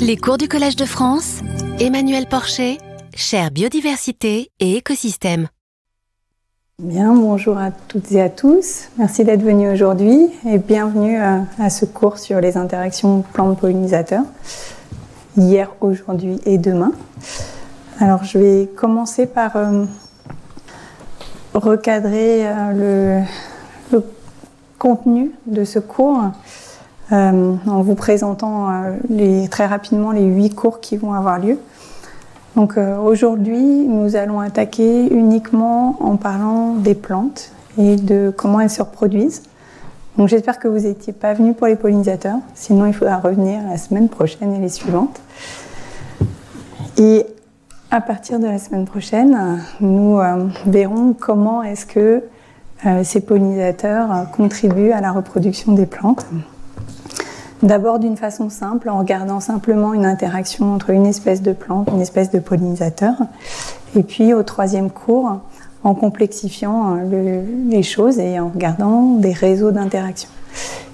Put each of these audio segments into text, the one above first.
Les cours du Collège de France, Emmanuel Porcher, chère biodiversité et écosystème. Bien, bonjour à toutes et à tous. Merci d'être venus aujourd'hui et bienvenue à, à ce cours sur les interactions plantes-pollinisateurs, hier, aujourd'hui et demain. Alors, je vais commencer par euh, recadrer euh, le, contenu de ce cours euh, en vous présentant euh, très rapidement les huit cours qui vont avoir lieu. Donc euh, aujourd'hui, nous allons attaquer uniquement en parlant des plantes et de comment elles se reproduisent. Donc j'espère que vous n'étiez pas venus pour les pollinisateurs, sinon il faudra revenir la semaine prochaine et les suivantes. Et à partir de la semaine prochaine, nous verrons comment est-ce que ces pollinisateurs contribuent à la reproduction des plantes. D'abord d'une façon simple, en regardant simplement une interaction entre une espèce de plante, une espèce de pollinisateur. Et puis au troisième cours, en complexifiant le, les choses et en regardant des réseaux d'interaction.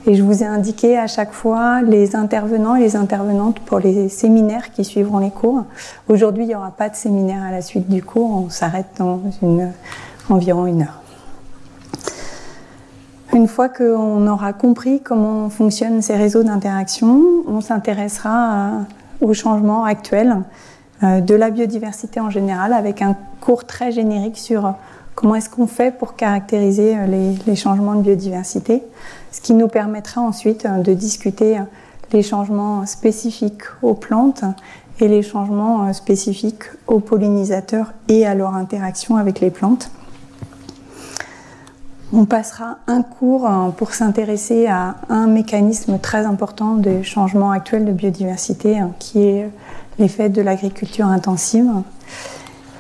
Et je vous ai indiqué à chaque fois les intervenants et les intervenantes pour les séminaires qui suivront les cours. Aujourd'hui, il n'y aura pas de séminaire à la suite du cours, on s'arrête dans une, environ une heure. Une fois qu'on aura compris comment fonctionnent ces réseaux d'interaction, on s'intéressera aux changements actuels de la biodiversité en général avec un cours très générique sur comment est-ce qu'on fait pour caractériser les, les, changements de biodiversité, ce qui nous permettra ensuite de discuter les changements spécifiques aux plantes et les changements spécifiques aux pollinisateurs et à leur interaction avec les plantes. On passera un cours pour s'intéresser à un mécanisme très important des changements actuels de biodiversité qui est l'effet de l'agriculture intensive.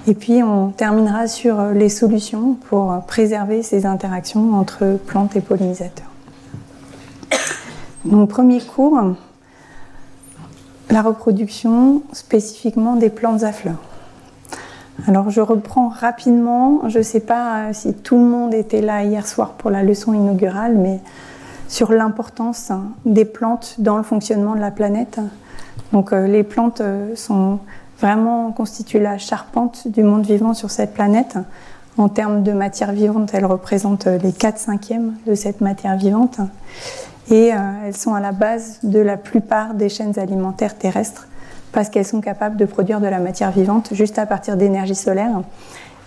Et puis on terminera sur les solutions pour préserver ces interactions entre plantes et pollinisateurs. Donc premier cours, la reproduction spécifiquement des plantes à fleurs. Alors je reprends rapidement, je ne sais pas si tout le monde était là hier soir pour la leçon inaugurale, mais sur l'importance des plantes dans le fonctionnement de la planète. Donc euh, les plantes sont vraiment constituent la charpente du monde vivant sur cette planète. En termes de matière vivante, elles représentent les 4 cinquièmes de cette matière vivante. Et euh, elles sont à la base de la plupart des chaînes alimentaires terrestres parce qu'elles sont capables de produire de la matière vivante juste à partir d'énergie solaire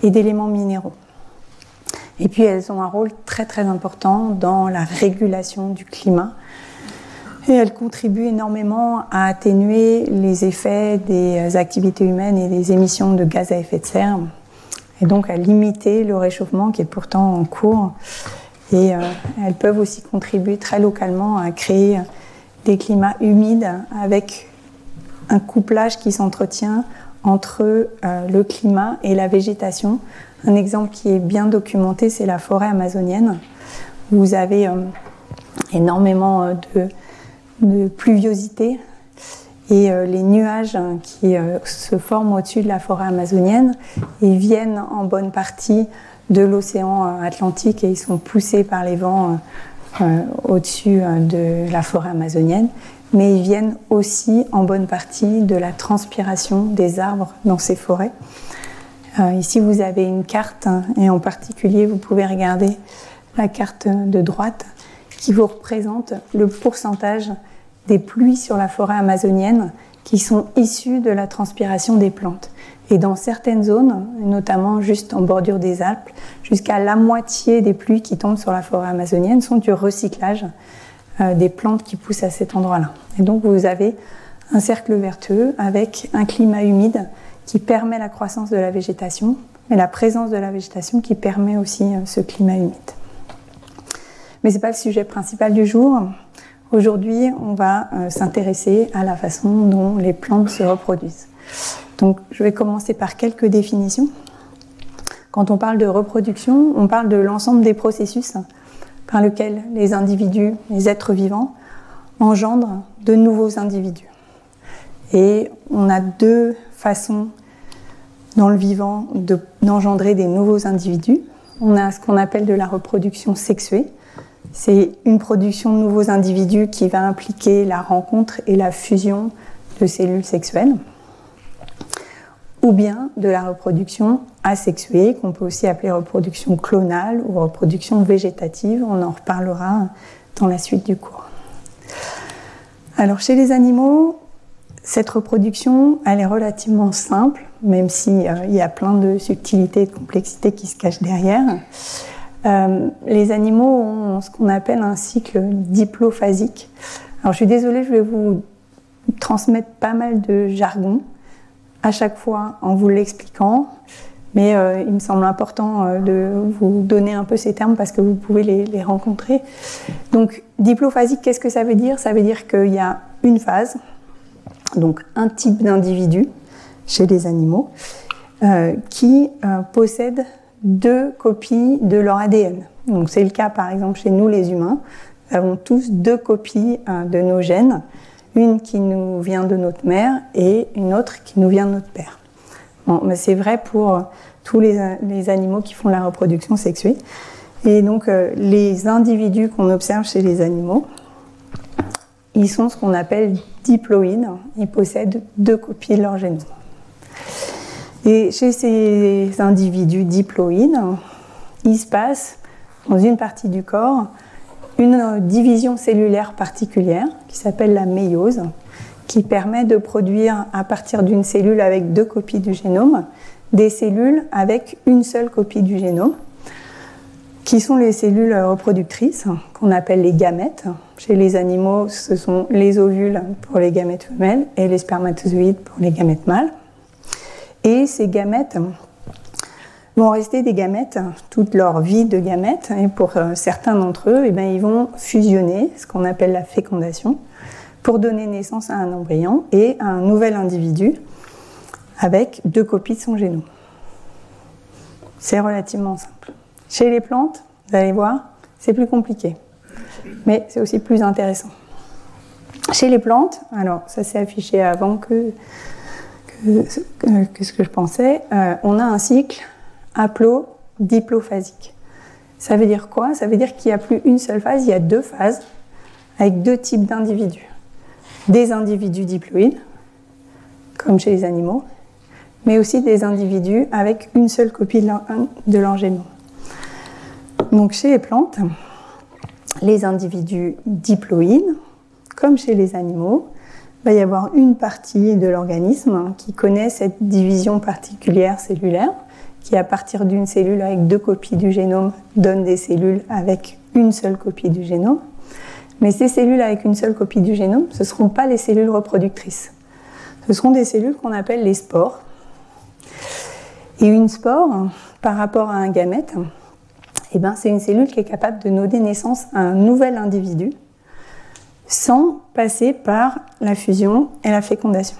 et d'éléments minéraux. Et puis elles ont un rôle très très important dans la régulation du climat. Et elles contribuent énormément à atténuer les effets des activités humaines et des émissions de gaz à effet de serre, et donc à limiter le réchauffement qui est pourtant en cours. Et euh, elles peuvent aussi contribuer très localement à créer des climats humides avec un couplage qui s'entretient entre euh, le climat et la végétation. Un exemple qui est bien documenté, c'est la forêt amazonienne. Vous avez euh, énormément de, de, pluviosité et euh, les nuages qui euh, se forment au-dessus de la forêt amazonienne, ils viennent en bonne partie de l'océan Atlantique et ils sont poussés par les vents au-dessus de la forêt amazonienne mais ils viennent aussi en bonne partie de la transpiration des arbres dans ces forêts. Euh, ici, vous avez une carte, et en particulier, vous pouvez regarder la carte de droite qui vous représente le pourcentage des pluies sur la forêt amazonienne qui sont issues de la transpiration des plantes. Et dans certaines zones, notamment juste en bordure des Alpes, jusqu'à la moitié des pluies qui tombent sur la forêt amazonienne sont du recyclage des plantes qui poussent à cet endroit-là. Et donc vous avez un cercle vertueux avec un climat humide qui permet la croissance de la végétation, mais la présence de la végétation qui permet aussi euh, ce climat humide. Mais ce n'est pas le sujet principal du jour. Aujourd'hui, on va euh, s'intéresser à la façon dont les plantes se reproduisent. Donc, je vais commencer par quelques définitions. Quand on parle de reproduction, on parle de l'ensemble des processus par lequel les individus, les êtres vivants, engendrent de nouveaux individus. Et on a deux façons dans le vivant d'engendrer des nouveaux individus. On a ce qu'on appelle de la reproduction sexuée. C'est une production de nouveaux individus qui va impliquer la rencontre et la fusion de cellules sexuelles, ou bien de la reproduction asexuée, qu'on peut aussi appeler reproduction clonale ou reproduction végétative. On en reparlera dans la suite du cours. Alors chez les animaux, cette reproduction, elle est relativement simple, même s'il euh, y a plein de subtilités et de complexités qui se cachent derrière. Euh, les animaux ont ce qu'on appelle un cycle diplophasique. Alors je suis désolée, je vais vous transmettre pas mal de jargon à chaque fois en vous l'expliquant, mais euh, il me semble important de vous donner un peu ces termes parce que vous pouvez les, rencontrer. Donc diplophasique, qu'est-ce que ça veut dire? Ça veut dire qu'il y a une phase, donc un type d'individu chez les animaux, euh, qui euh, possèdent deux copies de leur ADN. Donc c'est le cas par exemple chez nous les humains. Nous avons tous deux copies euh, de nos gènes, une qui nous vient de notre mère et une autre qui nous vient de notre père. Bon, mais c'est vrai pour tous les, animaux qui font la reproduction sexuée. Et donc les individus qu'on observe chez les animaux, ils sont ce qu'on appelle diploïdes. Ils possèdent deux copies de leur génome. Et chez ces individus diploïdes, il se passe dans une partie du corps une division cellulaire particulière qui s'appelle la méiose, qui permet de produire à partir d'une cellule avec deux copies du génome des cellules avec une seule copie du génome qui sont les cellules reproductrices, qu'on appelle les gamètes. Chez les animaux, ce sont les ovules pour les gamètes femelles et les spermatozoïdes pour les gamètes mâles. Et ces gamètes vont rester des gamètes toute leur vie de gamètes. Et pour euh, certains d'entre eux, eh bien, ils vont fusionner, ce qu'on appelle la fécondation, pour donner naissance à un embryon et à un nouvel individu avec deux copies de son génome. C'est relativement simple. Chez les plantes, vous allez voir, c'est plus compliqué, mais c'est aussi plus intéressant. Chez les plantes, alors ça s'est affiché avant que, que, ce que je pensais, euh, on a un cycle haplo-diplophasique. Ça veut dire quoi? Ça veut dire qu'il n'y a plus une seule phase, il y a deux phases avec deux types d'individus. Des individus diploïdes, comme chez les animaux, mais aussi des individus avec une seule copie de leur génome. Donc chez les plantes, les individus diploïdes, comme chez les animaux, il va y avoir une partie de l'organisme qui connaît cette division particulière cellulaire, qui à partir d'une cellule avec deux copies du génome donne des cellules avec une seule copie du génome. Mais ces cellules avec une seule copie du génome, ce ne seront pas les cellules reproductrices. Ce seront des cellules qu'on appelle les spores. Et une spore, par rapport à un gamète, eh ben, c'est une cellule qui est capable de donner naissance à un nouvel individu sans passer par la fusion et la fécondation.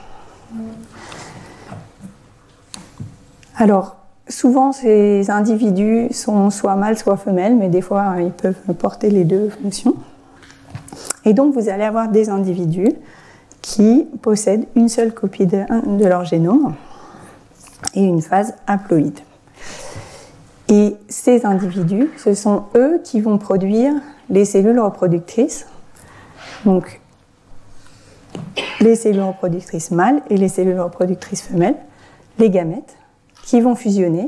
Alors, souvent, ces individus sont soit mâles, soit femelles, mais des fois, ils peuvent porter les deux fonctions. Et donc, vous allez avoir des individus qui possèdent une seule copie de, leur génome et une phase haploïde. Et ces individus, ce sont eux qui vont produire les cellules reproductrices, donc les cellules reproductrices mâles et les cellules reproductrices femelles, les gamètes, qui vont fusionner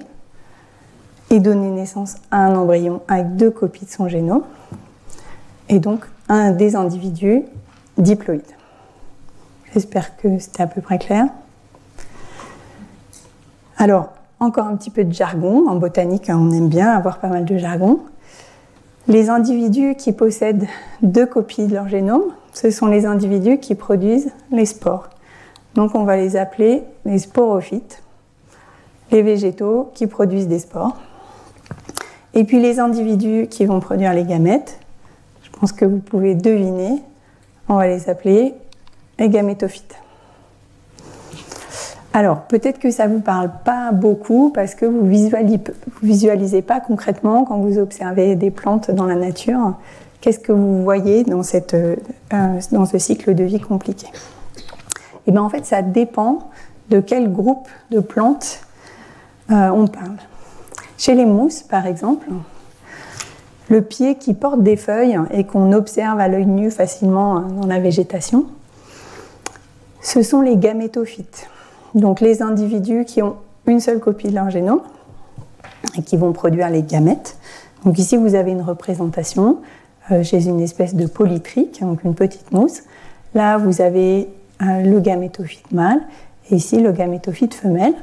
et donner naissance à un embryon avec deux copies de son génome, et donc un des individus diploïdes. J'espère que c'était à peu près clair. Alors, encore un petit peu de jargon. En botanique, on aime bien avoir pas mal de jargon. Les individus qui possèdent deux copies de leur génome, ce sont les individus qui produisent les spores. Donc on va les appeler les sporophytes, les végétaux qui produisent des spores. Et puis les individus qui vont produire les gamètes, je pense que vous pouvez deviner, on va les appeler les gamétophytes. Alors, peut-être que ça ne vous parle pas beaucoup parce que vous ne visualisez pas concrètement quand vous observez des plantes dans la nature. Qu'est-ce que vous voyez dans, euh, dans ce cycle de vie compliqué? Eh bien, en fait, ça dépend de quel groupe de plantes on parle. Chez les mousses, par exemple, le pied qui porte des feuilles et qu'on observe à l'œil nu facilement dans la végétation, ce sont les gamétophytes. Donc les individus qui ont une seule copie de leur génome et qui vont produire les gamètes. Donc ici, vous avez une représentation euh, chez une espèce de polytrique, donc une petite mousse. Là, vous avez euh, le gamétophyte mâle et ici le gamétophyte femelle.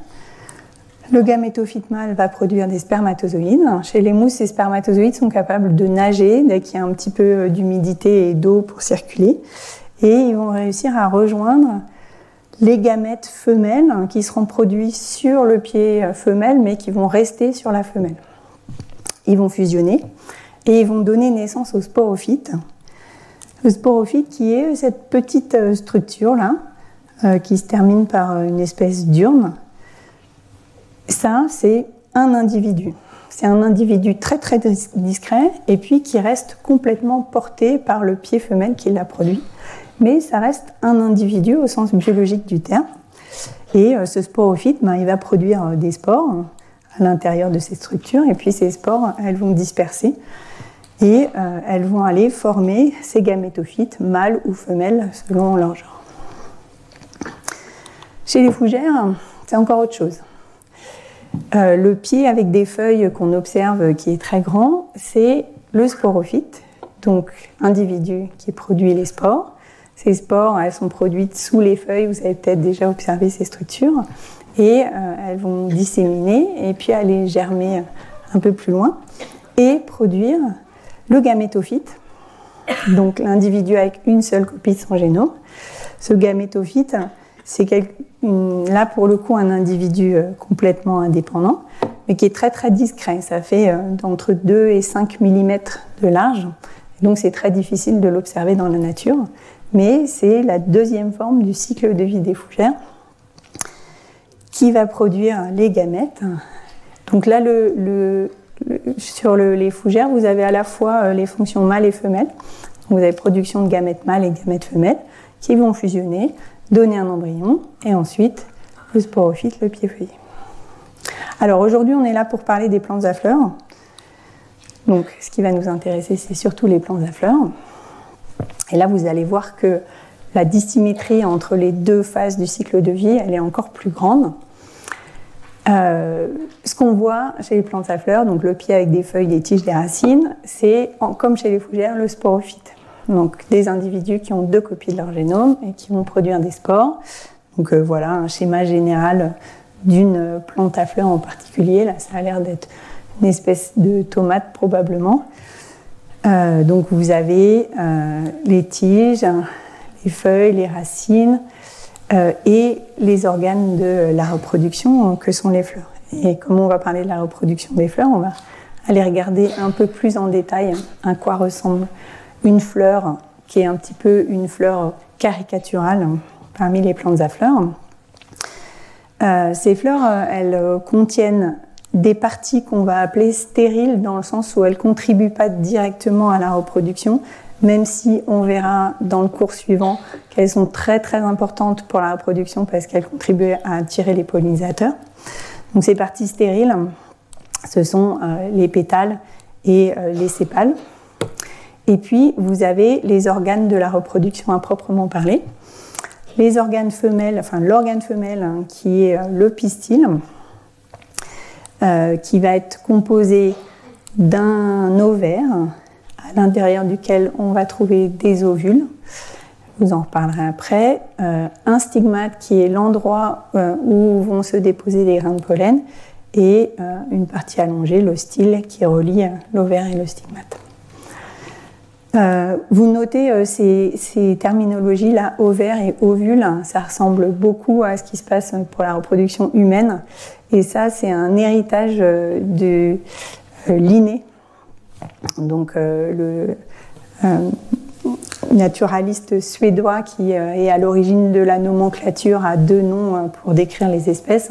Le gamétophyte mâle va produire des spermatozoïdes. Chez les mousses, ces spermatozoïdes sont capables de nager dès qu'il y a un petit peu euh, d'humidité et d'eau pour circuler. Et ils vont réussir à rejoindre les gamètes femelles qui seront produits sur le pied femelle mais qui vont rester sur la femelle. Ils vont fusionner et ils vont donner naissance au sporophyte. Le sporophyte qui est cette petite euh, structure là euh, qui se termine par une espèce d'urne. Ça, c'est un individu. C'est un individu très très discret et puis qui reste complètement porté par le pied femelle qui l'a produit mais ça reste un individu au sens biologique du terme. Et euh, ce sporophyte, ben, il va produire euh, des spores à l'intérieur de ces structures, et puis ces spores, elles vont disperser, et euh, elles vont aller former ces gamétophytes, mâles ou femelles, selon leur genre. Chez les fougères, c'est encore autre chose. Le pied avec des feuilles qu'on observe qui est très grand, c'est le sporophyte, donc individu qui produit les spores. Ces spores, elles sont produites sous les feuilles, vous avez peut-être déjà observé ces structures, et euh, elles vont disséminer et puis aller germer un peu plus loin et produire le gamétophyte, donc l'individu avec une seule copie de son génome. Ce gamétophyte, c'est là pour le coup un individu euh, complètement indépendant, mais qui est très très discret. Ça fait euh, entre 2 et 5 mm de large, donc c'est très difficile de l'observer dans la nature mais c'est la deuxième forme du cycle de vie des fougères qui va produire les gamètes. Donc là, sur les fougères, vous avez à la fois euh, les fonctions mâles et femelles. vous avez production de gamètes mâles et gamètes femelles qui vont fusionner, donner un embryon et ensuite le sporophyte, le pied feuillet. Alors aujourd'hui, on est là pour parler des plantes à fleurs. Donc ce qui va nous intéresser, c'est surtout les plantes à fleurs. Et là, vous allez voir que la dissymétrie entre les deux phases du cycle de vie, elle est encore plus grande. Euh, ce qu'on voit chez les plantes à fleurs, donc le pied avec des feuilles, des tiges, des racines, c'est comme chez les fougères le sporophyte. Donc des individus qui ont deux copies de leur génome et qui vont produire des spores. Donc euh, voilà un schéma général d'une plante à fleurs en particulier. Là, ça a l'air d'être une espèce de tomate probablement. Euh, donc vous avez euh, les tiges, les feuilles, les racines et les organes de la reproduction que sont les fleurs. Et comme on va parler de la reproduction des fleurs, on va aller regarder un peu plus en détail à quoi ressemble une fleur qui est un petit peu une fleur caricaturale parmi les plantes à fleurs. ces fleurs, elles contiennent des parties qu'on va appeler stériles dans le sens où elles ne contribuent pas directement à la reproduction, même si on verra dans le cours suivant qu'elles sont très très importantes pour la reproduction parce qu'elles contribuent à attirer les pollinisateurs. Donc ces parties stériles, ce sont euh, les pétales et euh, les sépales. Et puis vous avez les organes de la reproduction à proprement parler. Les organes femelles, enfin l'organe femelle hein, qui est euh, le pistil, euh, qui va être composé d'un ovaire à l'intérieur duquel on va trouver des ovules. Je vous en reparlerai après. Euh, un stigmate qui est l'endroit où vont se déposer les grains de pollen et une partie allongée, le style, qui relie l'ovaire et le stigmate. Vous notez ces, ces terminologies-là, ovaire et ovule, ça ressemble beaucoup à ce qui se passe pour la reproduction humaine. Et ça, c'est un héritage euh, de euh, Linné, donc euh, le naturaliste suédois qui est à l'origine de la nomenclature à deux noms pour décrire les espèces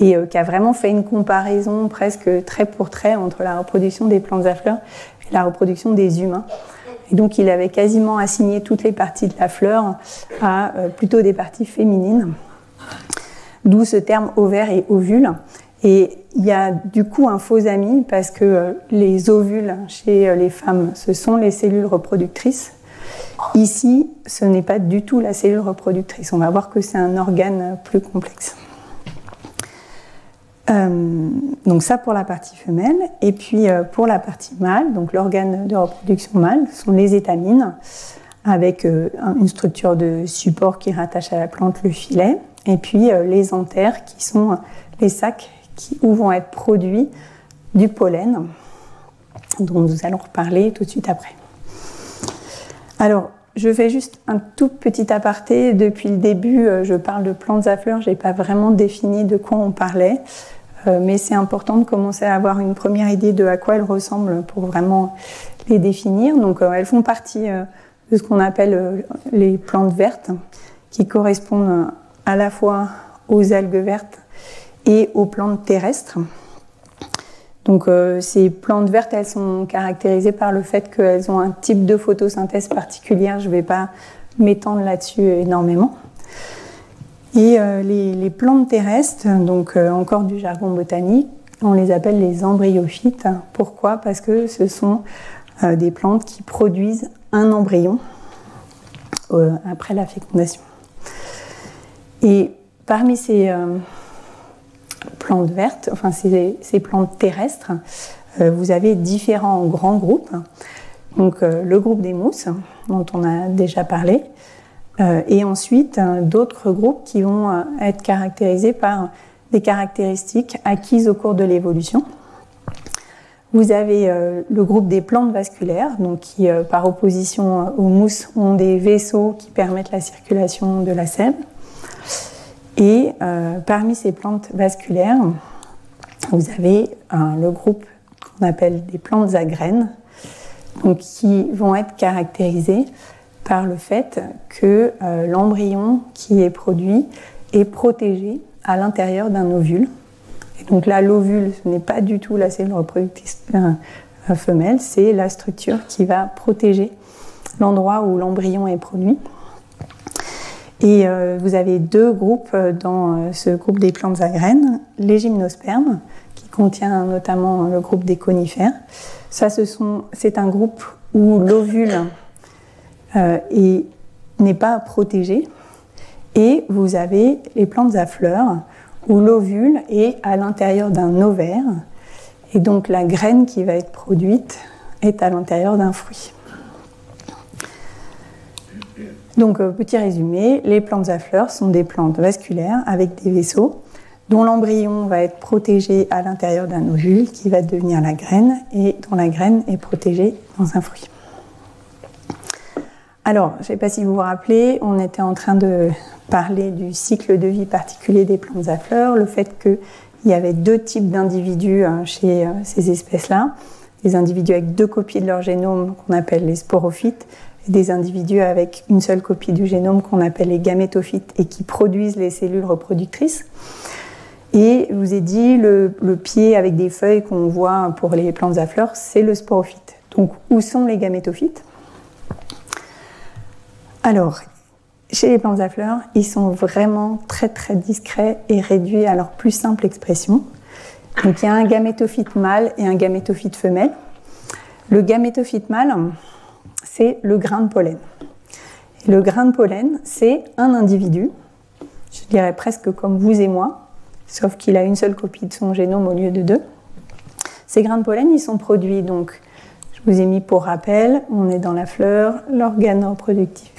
et qui a vraiment fait une comparaison presque trait pour trait entre la reproduction des plantes à fleurs et la reproduction des humains. Et donc il avait quasiment assigné toutes les parties de la fleur à plutôt des parties féminines d'où ce terme ovaire et ovule. Et il y a du coup un faux ami parce que euh, les ovules chez euh, les femmes, ce sont les cellules reproductrices Ici, ce n'est pas du tout la cellule reproductrice. On va voir que c'est un organe plus complexe. Euh, donc ça pour la partie femelle. Et puis euh, pour la partie mâle, donc l'organe de reproduction mâle, sont les étamines, avec euh, une structure de support qui rattache à la plante le filet, et puis les anthères qui sont les sacs qui, où vont être produits du pollen, dont nous allons reparler tout de suite après. Alors, je fais juste un tout petit aparté. Depuis le début, je parle de plantes à fleurs. Je n'ai pas vraiment défini de quoi on parlait. Euh, mais c'est important de commencer à avoir une première idée de à quoi elles ressemblent pour vraiment les définir. Donc euh, elles font partie euh, de ce qu'on appelle les plantes vertes, qui correspondent à la fois aux algues vertes et aux plantes terrestres. Donc ces plantes vertes, elles sont caractérisées par le fait qu'elles ont un type de photosynthèse particulière. Je ne vais pas m'étendre là-dessus énormément. Et euh, les, plantes terrestres, donc euh, encore du jargon botanique, on les appelle les embryophytes. Pourquoi? Parce que ce sont euh, des plantes qui produisent un embryon après la fécondation. Et parmi ces plantes vertes, enfin ces, plantes terrestres, vous avez différents grands groupes. Donc le groupe des mousses, dont on a déjà parlé, et ensuite, euh, d'autres groupes qui vont euh, être caractérisés par des caractéristiques acquises au cours de l'évolution. Vous avez le groupe des plantes vasculaires, donc qui, par opposition aux mousses, ont des vaisseaux qui permettent la circulation de la sève. Et parmi ces plantes vasculaires, vous avez le groupe qu'on appelle des plantes à graines, donc qui vont être caractérisées par le fait que euh, l'embryon qui est produit est protégé à l'intérieur d'un ovule. Et donc là, l'ovule, ce n'est pas du tout la cellule reproductrice euh, femelle, c'est la structure qui va protéger l'endroit où l'embryon est produit. Et euh, vous avez deux groupes dans ce groupe des plantes à graines, les gymnospermes, qui contient notamment le groupe des conifères. Ça, c'est un groupe où l'ovule euh, et n'est pas protégé. Et vous avez les plantes à fleurs où l'ovule est à l'intérieur d'un ovaire et donc la graine qui va être produite est à l'intérieur d'un fruit. Donc, euh, petit résumé, les plantes à fleurs sont des plantes vasculaires avec des vaisseaux dont l'embryon va être protégé à l'intérieur d'un ovule qui va devenir la graine et dont la graine est protégée dans un fruit. Alors, je ne sais pas si vous vous rappelez, on était en train de parler du cycle de vie particulier des plantes à fleurs, le fait qu'il y avait deux types d'individus hein, chez euh, ces espèces-là, des individus avec deux copies de leur génome qu'on appelle les sporophytes, et des individus avec une seule copie du génome qu'on appelle les gamétophytes et qui produisent les cellules reproductrices. Et je vous ai dit, le, le pied avec des feuilles qu'on voit pour les plantes à fleurs, c'est le sporophyte. Donc, où sont les gamétophytes? Alors, chez les plantes à fleurs, ils sont vraiment très très discrets et réduits à leur plus simple expression. Donc il y a un gamétophyte mâle et un gamétophyte femelle. Le gamétophyte mâle, c'est le grain de pollen. le grain de pollen, c'est un individu, je dirais presque comme vous et moi, sauf qu'il a une seule copie de son génome au lieu de deux. Ces grains de pollen, ils sont produits donc je vous ai mis pour rappel, on est dans la fleur, l'organe reproductif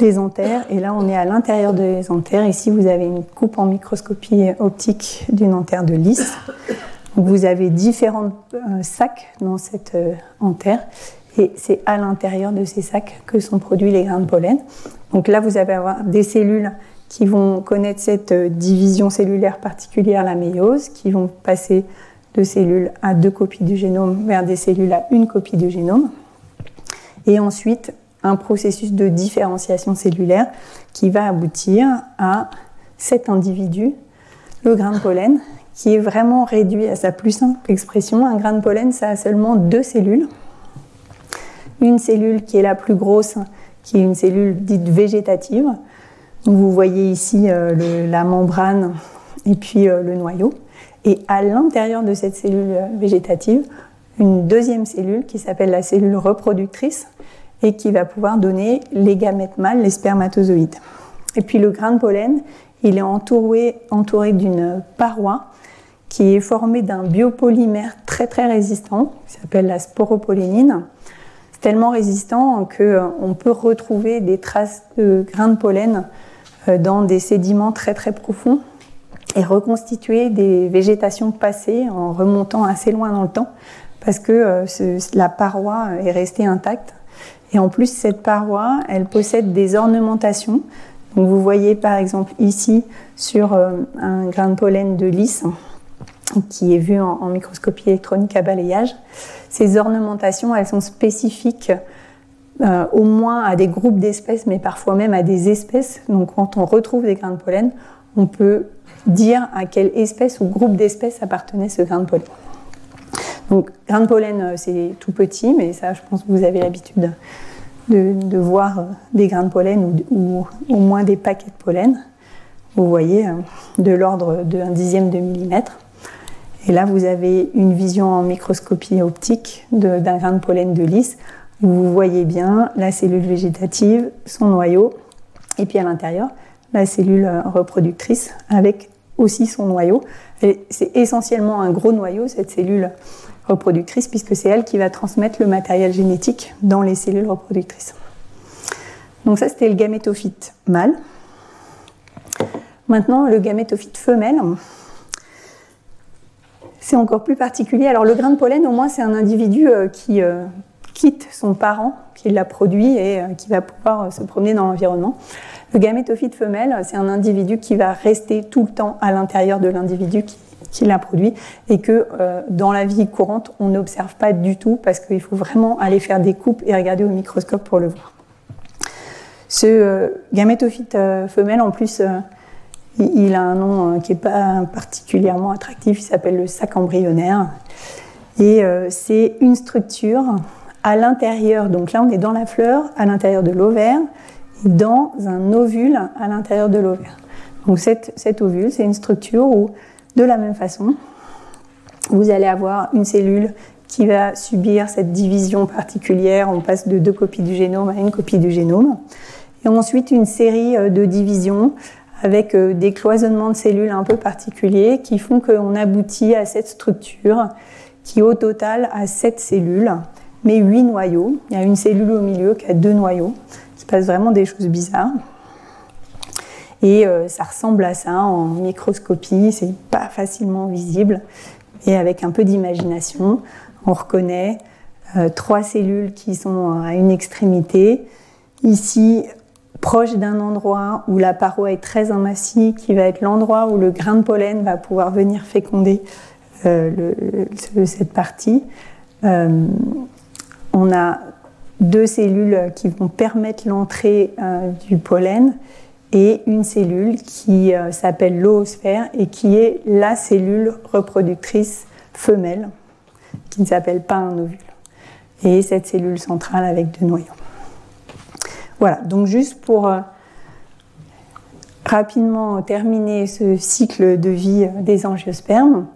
les anthères, et là on est à l'intérieur des anthères. Ici vous avez une coupe en microscopie optique d'une anthère de lys. vous avez différents euh, sacs dans cette euh, et c'est à l'intérieur de ces sacs que sont produits les grains de pollen. Donc là vous allez avoir des cellules qui vont connaître cette euh, division cellulaire particulière, la méiose, qui vont passer de cellules à deux copies du génome vers des cellules à une copie du génome. Et ensuite, un processus de différenciation cellulaire qui va aboutir à cet individu, le grain de pollen, qui est vraiment réduit à sa plus simple expression. Un grain de pollen, ça a seulement deux cellules. Une cellule qui est la plus grosse, qui est une cellule dite végétative. Vous voyez ici euh, la membrane et puis euh, le noyau et à l'intérieur de cette cellule végétative, une deuxième cellule qui s'appelle la cellule reproductrice et qui va pouvoir donner les gamètes mâles, les spermatozoïdes. Et puis le grain de pollen, il est entouré, d'une paroi qui est formée d'un biopolymère très très résistant, qui s'appelle la sporopollénine. C'est tellement résistant qu'on euh, peut retrouver des traces de grains de pollen euh, dans des sédiments très très profonds et reconstituer des végétations passées en remontant assez loin dans le temps parce que euh, la paroi est restée intacte. Et en plus, cette paroi, elle possède des ornementations. Donc vous voyez par exemple ici sur euh, un grain de pollen de lys qui est vu en, microscopie électronique à balayage. Ces ornementations, elles sont spécifiques euh, au moins à des groupes d'espèces, mais parfois même à des espèces. Donc quand on retrouve des grains de pollen, on peut dire à quelle espèce ou groupe d'espèces appartenait ce grain de pollen. Donc, grain de pollen, euh, c'est tout petit, mais ça, je pense que vous avez l'habitude de, voir euh, des grains de pollen ou, au moins des paquets de pollen. Vous voyez, euh, de l'ordre d'un dixième de millimètre. Et là, vous avez une vision en microscopie optique d'un grain de pollen de lys. Vous voyez bien la cellule végétative, son noyau, et puis à l'intérieur, la cellule reproductrice avec aussi son noyau. C'est essentiellement un gros noyau, cette cellule reproductrice, puisque c'est elle qui va transmettre le matériel génétique dans les cellules reproductrices. Donc ça, c'était le gamétophyte mâle. Maintenant, le gamétophyte femelle, c'est encore plus particulier. Alors le grain de pollen, au moins, c'est un individu euh, qui euh, quitte son parent, qui l'a produit et euh, qui va pouvoir se promener dans l'environnement. Le gamétophyte femelle, c'est un individu qui va rester tout le temps à l'intérieur de l'individu qui, l'a produit et que euh, dans la vie courante, on n'observe pas du tout parce qu'il faut vraiment aller faire des coupes et regarder au microscope pour le voir. Ce euh, gamétophyte euh, femelle, en plus, il, a un nom qui n'est pas particulièrement attractif, il s'appelle le sac embryonnaire. Et c'est une structure à l'intérieur, donc là on est dans la fleur, à l'intérieur de l'ovaire, dans un ovule à l'intérieur de l'ovaire. Donc cet, ovule, c'est une structure où, de la même façon, vous allez avoir une cellule qui va subir cette division particulière. On passe de deux copies du génome à une copie du génome. Et ensuite, une série euh, de divisions avec euh, des cloisonnements de cellules un peu particuliers qui font qu'on aboutit à cette structure qui, au total, a sept cellules, mais huit noyaux. Il y a une cellule au milieu qui a deux noyaux se passe vraiment des choses bizarres. Et euh, ça ressemble à ça en microscopie, c'est pas facilement visible. Et avec un peu d'imagination, on reconnaît euh, trois cellules qui sont à une extrémité. Ici, proche d'un endroit où la paroi est très amassée, qui va être l'endroit où le grain de pollen va pouvoir venir féconder euh, cette partie. on a deux cellules qui vont permettre l'entrée du pollen et une cellule qui euh, s'appelle l'oosphère et qui est la cellule reproductrice femelle, qui ne s'appelle pas un ovule. Et cette cellule centrale avec deux noyaux. Voilà, donc juste pour euh, rapidement terminer ce cycle de vie des angiospermes,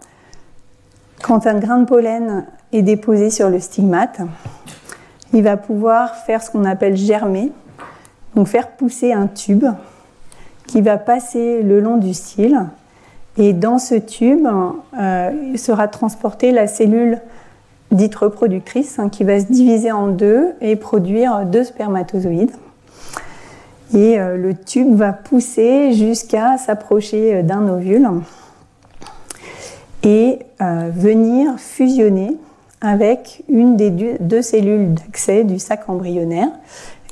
quand un grain de pollen est déposé sur le stigmate, il va pouvoir faire ce qu'on appelle germer, donc faire pousser un tube qui va passer le long du cil. Et dans ce tube euh, sera transportée la cellule dite reproductrice hein, qui va se diviser en deux et produire deux spermatozoïdes. Et euh, le tube va pousser jusqu'à s'approcher d'un ovule et euh, venir fusionner avec une des deux cellules d'accès du sac embryonnaire.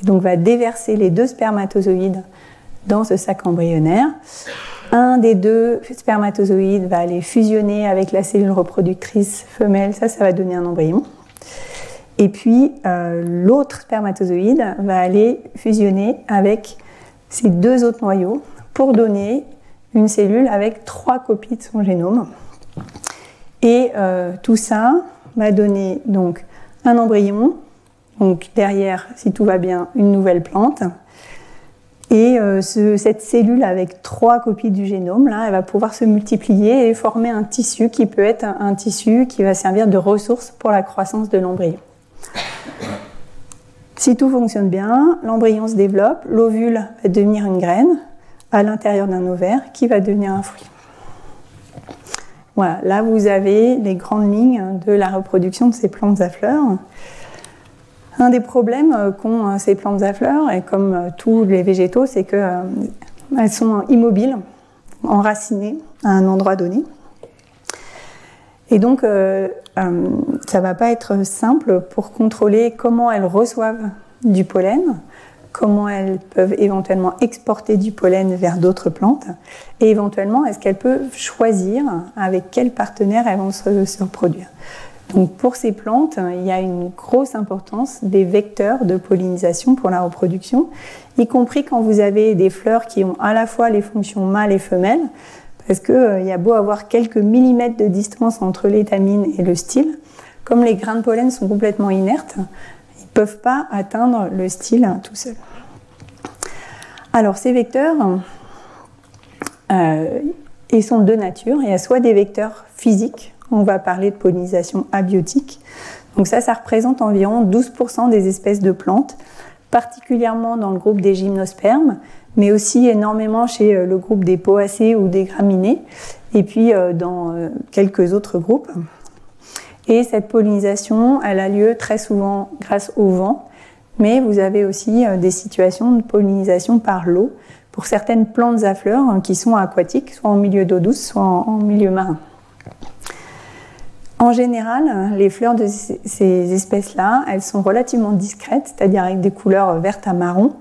Et donc va déverser les deux spermatozoïdes dans ce sac embryonnaire. Un des deux spermatozoïdes va aller fusionner avec la cellule reproductrice femelle, ça, ça va donner un embryon. Et puis euh, l'autre spermatozoïde va aller fusionner avec ces deux autres noyaux pour donner une cellule avec trois copies de son génome. Et euh, tout ça, va donner donc un embryon, donc derrière, si tout va bien, une nouvelle plante. Et euh, cette cellule avec trois copies du génome, là, elle va pouvoir se multiplier et former un tissu qui peut être un, tissu qui va servir de ressource pour la croissance de l'embryon. Si tout fonctionne bien, l'embryon se développe, l'ovule va devenir une graine à l'intérieur d'un ovaire qui va devenir un fruit. Voilà, là vous avez les grandes lignes de la reproduction de ces plantes à fleurs. Un des problèmes qu'ont ces plantes à fleurs, et comme tous les végétaux, c'est qu'elles sont immobiles, enracinées à un endroit donné. Et donc, euh, euh, ça ne va pas être simple pour contrôler comment elles reçoivent du pollen, comment elles peuvent éventuellement exporter du pollen vers d'autres plantes, et éventuellement, est-ce qu'elles peuvent choisir avec quel partenaire elles vont se, reproduire. Donc, pour ces plantes, il y a une grosse importance des vecteurs de pollinisation pour la reproduction, y compris quand vous avez des fleurs qui ont à la fois les fonctions mâles et femelles, parce qu'il euh, y a beau avoir quelques millimètres de distance entre l'étamine et le style, comme les grains de pollen sont complètement inertes, ils ne peuvent pas atteindre le style tout seul. Alors ces vecteurs, euh, ils sont de nature. Il y a soit des vecteurs physiques, on va parler de pollinisation abiotique. Donc ça, ça représente environ 12% des espèces de plantes, particulièrement dans le groupe des gymnospermes, mais aussi énormément chez euh, le groupe des poacées ou des graminées, et puis euh, dans euh, quelques autres groupes. Et cette pollinisation, elle a lieu très souvent grâce au vent, mais vous avez aussi des situations de pollinisation par l'eau pour certaines plantes à fleurs hein, qui sont aquatiques, soit en milieu d'eau douce, soit en milieu marin. En général, les fleurs de ces espèces-là, elles sont relativement discrètes, c'est-à-dire avec des couleurs vertes à marron,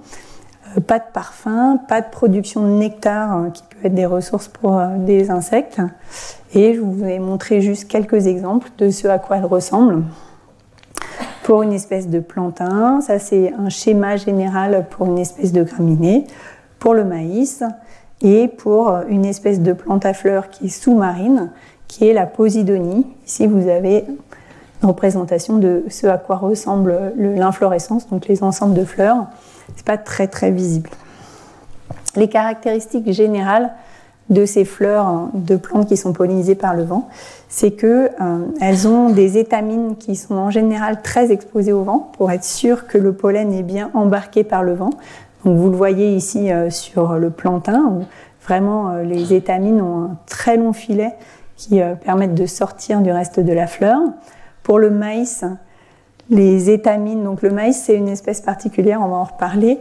euh, pas de parfum, pas de production de nectar hein, qui peut être des ressources pour euh, des insectes. Et je vous ai montré juste quelques exemples de ce à quoi elles ressemblent. Pour une espèce de plantain, ça c'est un schéma général pour une espèce de graminée, pour le maïs et pour une espèce de plante à fleurs qui est sous-marine, qui est la posidonie. Ici vous avez une représentation de ce à quoi ressemble l'inflorescence, donc les ensembles de fleurs c'est pas très très visible. Les caractéristiques générales de ces fleurs hein, de plantes qui sont pollinisées par le vent, c'est que euh, elles ont des étamines qui sont en général très exposées au vent pour être sûr que le pollen est bien embarqué par le vent. Donc vous le voyez ici euh, sur le plantain où vraiment euh, les étamines ont un très long filet qui permettent de sortir du reste de la fleur. Pour le maïs, les étamines. Donc le maïs, c'est une espèce particulière, on va en reparler,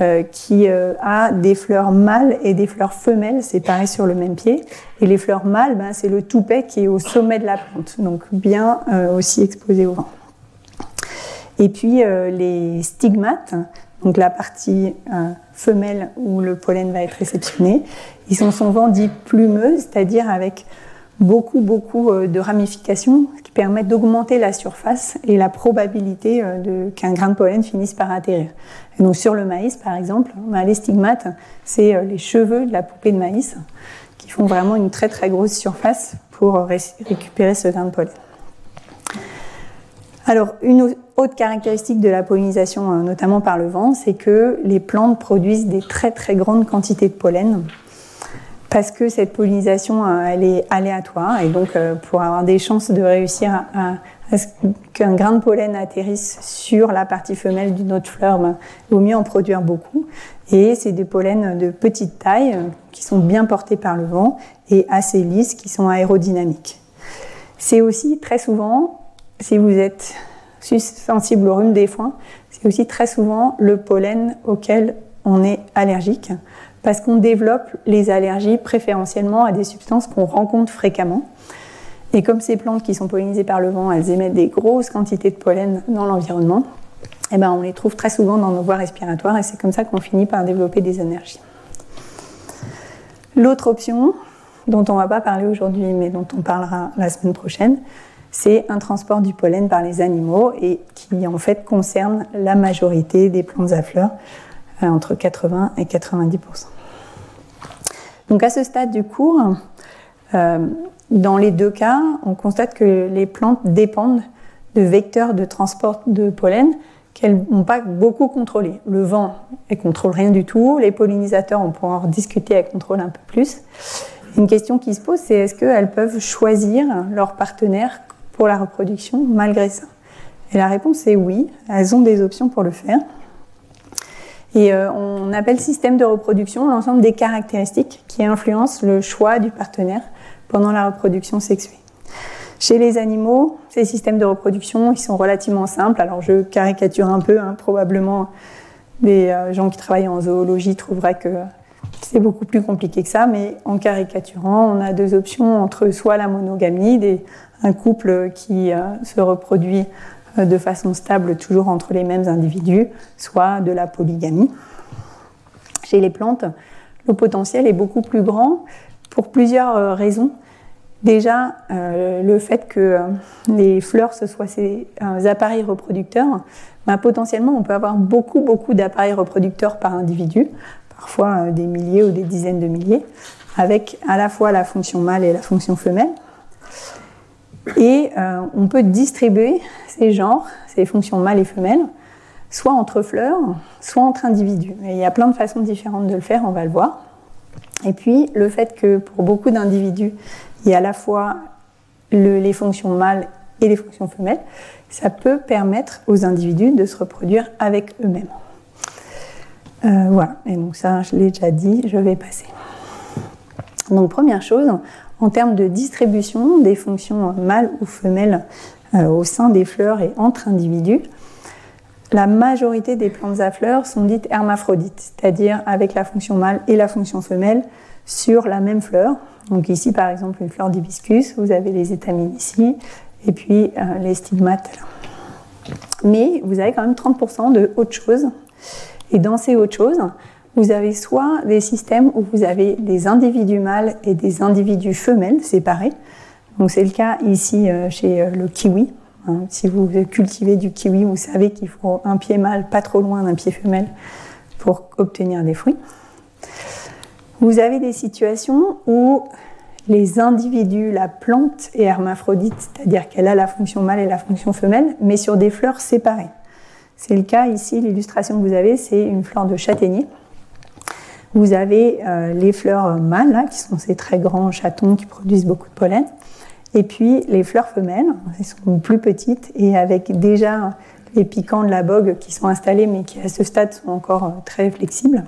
euh, qui euh, a des fleurs mâles et des fleurs femelles séparées sur le même pied. Et les fleurs mâles, ben, c'est le toupet qui est au sommet de la plante, donc bien euh, aussi exposé au vent. Et puis les stigmates, donc la partie femelle où le pollen va être réceptionné, ils sont souvent dits plumeux, c'est-à-dire avec beaucoup, beaucoup de ramifications permettent d'augmenter la surface et la probabilité euh, qu'un grain de pollen finisse par atterrir. Donc sur le maïs, par exemple, les stigmates, c'est euh, les cheveux de la poupée de maïs qui font vraiment une très très grosse surface pour récupérer ce grain de pollen. Alors, une autre caractéristique de la pollinisation, euh, notamment par le vent, c'est que les plantes produisent des très très grandes quantités de pollen parce que cette pollinisation, euh, elle est aléatoire et donc euh, pour avoir des chances de réussir à, ce qu'un grain de pollen atterrisse sur la partie femelle d'une autre fleur, ben, il vaut mieux en produire beaucoup. Et c'est des pollens de petite taille euh, qui sont bien portés par le vent et assez lisses, qui sont aérodynamiques. C'est aussi très souvent, si vous êtes sensible au rhume des foins, c'est aussi très souvent le pollen auquel on est allergique parce qu'on développe les allergies préférentiellement à des substances qu'on rencontre fréquemment. Et comme ces plantes qui sont pollinisées par le vent, elles émettent des grosses quantités de pollen dans l'environnement, eh ben on les trouve très souvent dans nos voies respiratoires et c'est comme ça qu'on finit par développer des allergies. L'autre option, dont on ne va pas parler aujourd'hui mais dont on parlera la semaine prochaine, c'est un transport du pollen par les animaux et qui en fait concerne la majorité des plantes à fleurs, euh, entre 80 et 90 donc à ce stade du cours, euh, dans les deux cas, on constate que les plantes dépendent de vecteurs de transport de pollen qu'elles n'ont pas beaucoup contrôlés. Le vent, elles ne contrôlent rien du tout. Les pollinisateurs, on pourra en discuter, elles contrôlent un peu plus. Une question qui se pose, c'est est-ce qu'elles peuvent choisir leur partenaire pour la reproduction malgré ça? Et la réponse est oui, elles ont des options pour le faire. Et euh, on appelle système de reproduction l'ensemble des caractéristiques qui influencent le choix du partenaire pendant la reproduction sexuée. Chez les animaux, ces systèmes de reproduction, ils sont relativement simples. Alors je caricature un peu, hein, probablement les euh, gens qui travaillent en zoologie trouveraient que c'est beaucoup plus compliqué que ça, mais en caricaturant, on a deux options entre soit la monogamie, un couple qui euh, se reproduit de façon stable toujours entre les mêmes individus, soit de la polygamie. Chez les plantes, le potentiel est beaucoup plus grand pour plusieurs euh, raisons. Déjà, euh, le fait que les fleurs ce soient ces appareils reproducteurs, ben, potentiellement on peut avoir beaucoup beaucoup d'appareils reproducteurs par individu, parfois des milliers ou des dizaines de milliers, avec à la fois la fonction mâle et la fonction femelle. Et on peut distribuer ces genres, ces fonctions mâles et femelles, soit entre fleurs, soit entre individus. Il y a plein de façons différentes de le faire, on va le voir. Et puis le fait que pour beaucoup d'individus, il y a à la fois les fonctions mâles et les fonctions femelles, ça peut permettre aux individus de se reproduire avec eux-mêmes. Euh, voilà, et donc ça, je l'ai déjà dit, je vais passer. Donc première chose, en termes de distribution des fonctions mâles ou femelles euh, au sein des fleurs et entre individus. La majorité des plantes à fleurs sont dites hermaphrodites, c'est-à-dire avec la fonction mâle et la fonction femelle sur la même fleur. Donc ici, par exemple, une fleur d'hibiscus, vous avez les étamines ici, et puis euh, les stigmates là. Mais vous avez quand même 30% de autre chose. Et dans ces autres choses, vous avez soit des systèmes où vous avez des individus mâles et des individus femelles séparés, donc c'est le cas ici euh, chez euh, le kiwi. Hein. Si vous cultivez du kiwi, vous savez qu'il faut un pied mâle pas trop loin d'un pied femelle pour obtenir des fruits. Vous avez des situations où les individus, la plante est hermaphrodite, c'est-à-dire qu'elle a la fonction mâle et la fonction femelle, mais sur des fleurs séparées. C'est le cas ici, l'illustration que vous avez, c'est une fleur de châtaignier. Vous avez euh, les fleurs mâles, qui sont ces très grands chatons qui produisent beaucoup de pollen. Et puis les fleurs femelles, elles sont plus petites et avec déjà les piquants de la bogue qui sont installés mais qui à ce stade sont encore euh, très flexibles.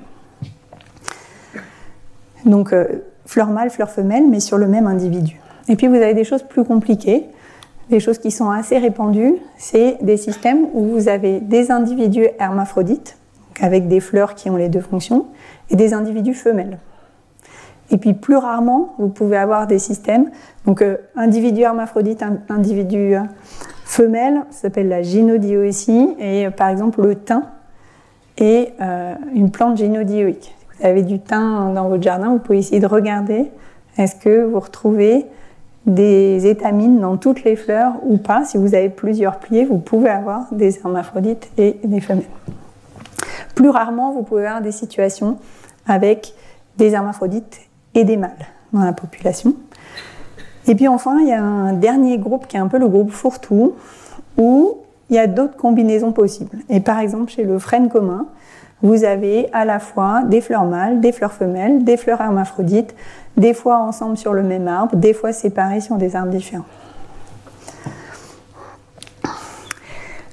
Donc euh, fleurs mâles, fleurs femelles, mais sur le même individu. Et puis vous avez des choses plus compliquées, des choses qui sont assez répandues, c'est des systèmes où vous avez des individus hermaphrodites, avec des fleurs qui ont les deux fonctions, et des individus femelles. Et puis plus rarement, vous pouvez avoir des systèmes. Donc euh, individu hermaphrodite, individu euh, femelle, ça s'appelle la gynodioécie. Et euh, par exemple le thym est une plante gynodioïque. Si vous avez du thym dans votre jardin, vous pouvez essayer de regarder est-ce que vous retrouvez des étamines dans toutes les fleurs ou pas. Si vous avez plusieurs pliés, vous pouvez avoir des hermaphrodites et des femelles. Plus rarement, vous pouvez avoir des situations avec des hermaphrodites et des mâles dans la population. Et puis enfin, il y a un dernier groupe qui est un peu le groupe fourre-tout, où il y a d'autres combinaisons possibles. Et par exemple, chez le frêne commun, vous avez à la fois des fleurs mâles, des fleurs femelles, des fleurs hermaphrodites, des fois ensemble sur le même arbre, des fois séparés sur des arbres différents.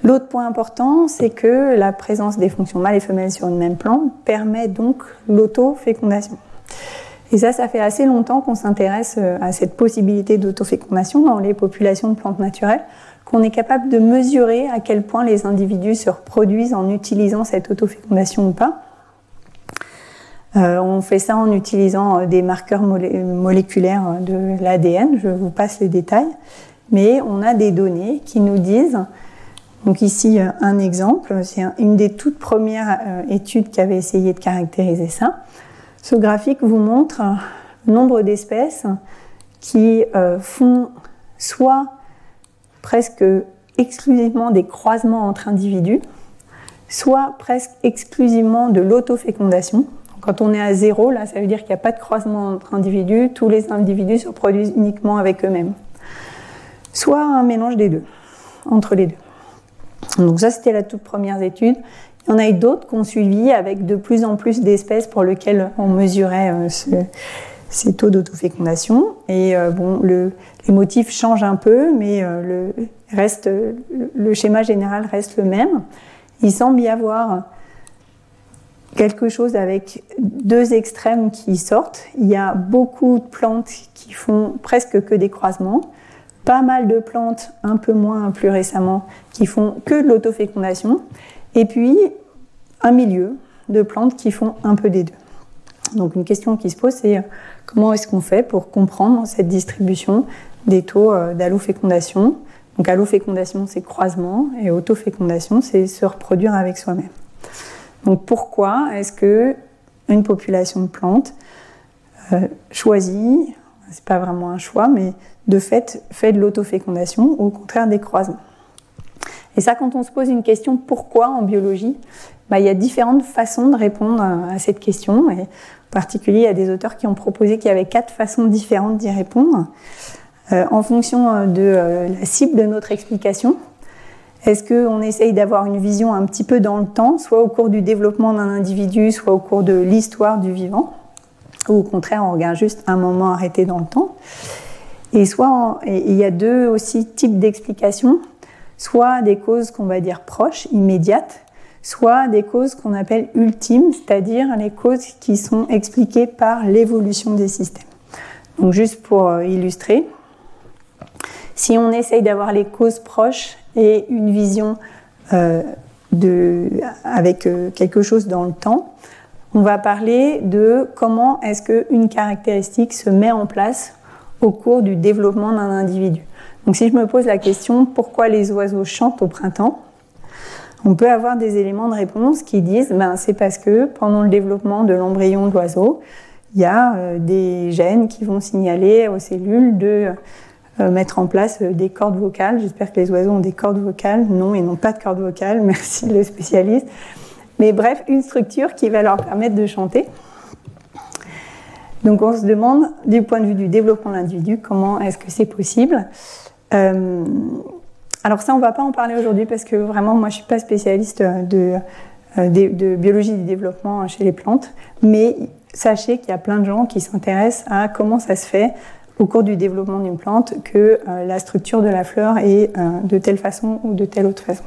L'autre point important, c'est que la présence des fonctions mâles et femelles sur une même plante permet donc l'autofécondation. Et ça, ça fait assez longtemps qu'on s'intéresse euh, à cette possibilité d'autofécondation dans les populations de plantes naturelles, qu'on est capable de mesurer à quel point les individus se reproduisent en utilisant cette autofécondation ou pas. Euh, on fait ça en utilisant euh, des marqueurs moléculaires de l'ADN, je vous passe les détails, mais on a des données qui nous disent, donc ici un exemple, c'est une des toutes premières études qui avait essayé de caractériser ça. Ce graphique vous montre le nombre d'espèces qui euh, font soit presque exclusivement des croisements entre individus, soit presque exclusivement de l'autofécondation. Quand on est à zéro, là, ça veut dire qu'il n'y a pas de croisement entre individus, tous les individus se reproduisent uniquement avec eux-mêmes. Soit un mélange des deux, entre les deux. Donc ça, c'était la toute première étude. Il y en a eu d'autres qui ont suivi avec de plus en plus d'espèces pour lesquelles on mesurait euh, ces taux d'autofécondation. Et euh, bon, le, les motifs changent un peu, mais le, reste, le schéma général reste le même. Il semble y avoir quelque chose avec deux extrêmes qui sortent. Il y a beaucoup de plantes qui font presque que des croisements, pas mal de plantes, un peu moins plus récemment, qui font que de l'autofécondation, et puis un milieu de plantes qui font un peu des deux. Donc une question qui se pose, c'est euh, comment est-ce qu'on fait pour comprendre cette distribution des taux euh, d'allofécondation? Donc allofécondation, c'est croisement, et autofécondation, c'est se reproduire avec soi-même. Donc pourquoi est-ce que une population de plantes euh, choisit, c'est pas vraiment un choix, mais de fait fait de l'autofécondation ou au contraire des croisements Et ça, quand on se pose une question pourquoi en biologie, bah, il y a différentes façons de répondre à cette question. Et en particulier, il y a des auteurs qui ont proposé qu'il y avait quatre façons différentes d'y répondre euh, en fonction de euh, la cible de notre explication. Est-ce qu'on essaye d'avoir une vision un petit peu dans le temps, soit au cours du développement d'un individu, soit au cours de l'histoire du vivant, ou au contraire, on regarde juste un moment arrêté dans le temps. Et soit, il y a deux aussi types d'explications, soit des causes qu'on va dire proches, immédiates, soit des causes qu'on appelle ultimes, c'est-à-dire les causes qui sont expliquées par l'évolution des systèmes. Donc juste pour euh, illustrer, si on essaye d'avoir les causes proches et une vision euh, de, avec euh, quelque chose dans le temps, on va parler de comment est-ce qu'une caractéristique se met en place au cours du développement d'un individu. Donc si je me pose la question pourquoi les oiseaux chantent au printemps, on peut avoir des éléments de réponse qui disent ben, c'est parce que pendant le développement de l'embryon de l'oiseau, il y a euh, des gènes qui vont signaler aux cellules de euh, mettre en place euh, des cordes vocales. J'espère que les oiseaux ont des cordes vocales. Non, ils n'ont pas de cordes vocales. Merci le spécialiste. Mais bref, une structure qui va leur permettre de chanter. Donc on se demande, du point de vue du développement de l'individu, comment est-ce que c'est possible? Euh, Alors ça, on ne va pas en parler aujourd'hui parce que vraiment, moi, je ne suis pas spécialiste de, de, biologie du développement chez les plantes. Mais sachez qu'il y a plein de gens qui s'intéressent à comment ça se fait au cours du développement d'une plante que euh, la structure de la fleur est euh, de telle façon ou de telle autre façon.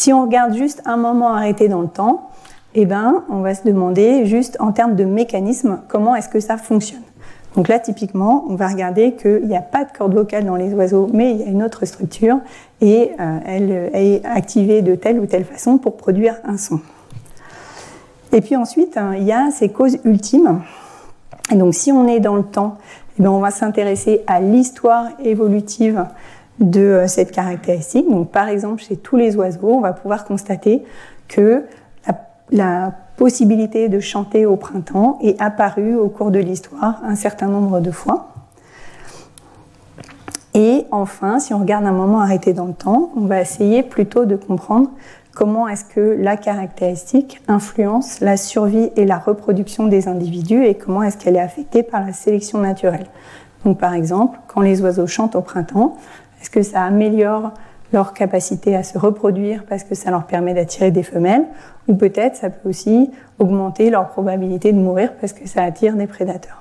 Si on regarde juste un moment arrêté dans le temps, eh ben, on va se demander juste en termes de mécanisme comment est-ce que ça fonctionne. Donc là, typiquement, on va regarder qu'il n'y a pas de corde vocale dans les oiseaux, mais il y a une autre structure et euh, elle est activée de telle ou telle façon pour produire un son. Et puis ensuite, hein, il y a ces causes ultimes et donc si on est dans le temps, eh bien, on va s'intéresser à l'histoire évolutive de euh, cette caractéristique. Donc par exemple, chez tous les oiseaux, on va pouvoir constater que la, possibilité de chanter au printemps est apparue au cours de l'histoire un certain nombre de fois. Et enfin, si on regarde un moment arrêté dans le temps, on va essayer plutôt de comprendre comment est-ce que la caractéristique influence la survie et la reproduction des individus et comment est-ce qu'elle est affectée par la sélection naturelle. Donc par exemple, quand les oiseaux chantent au printemps, est-ce que ça améliore leur capacité à se reproduire parce que ça leur permet d'attirer des femelles ou peut-être ça peut aussi augmenter leur probabilité de mourir parce que ça attire des prédateurs?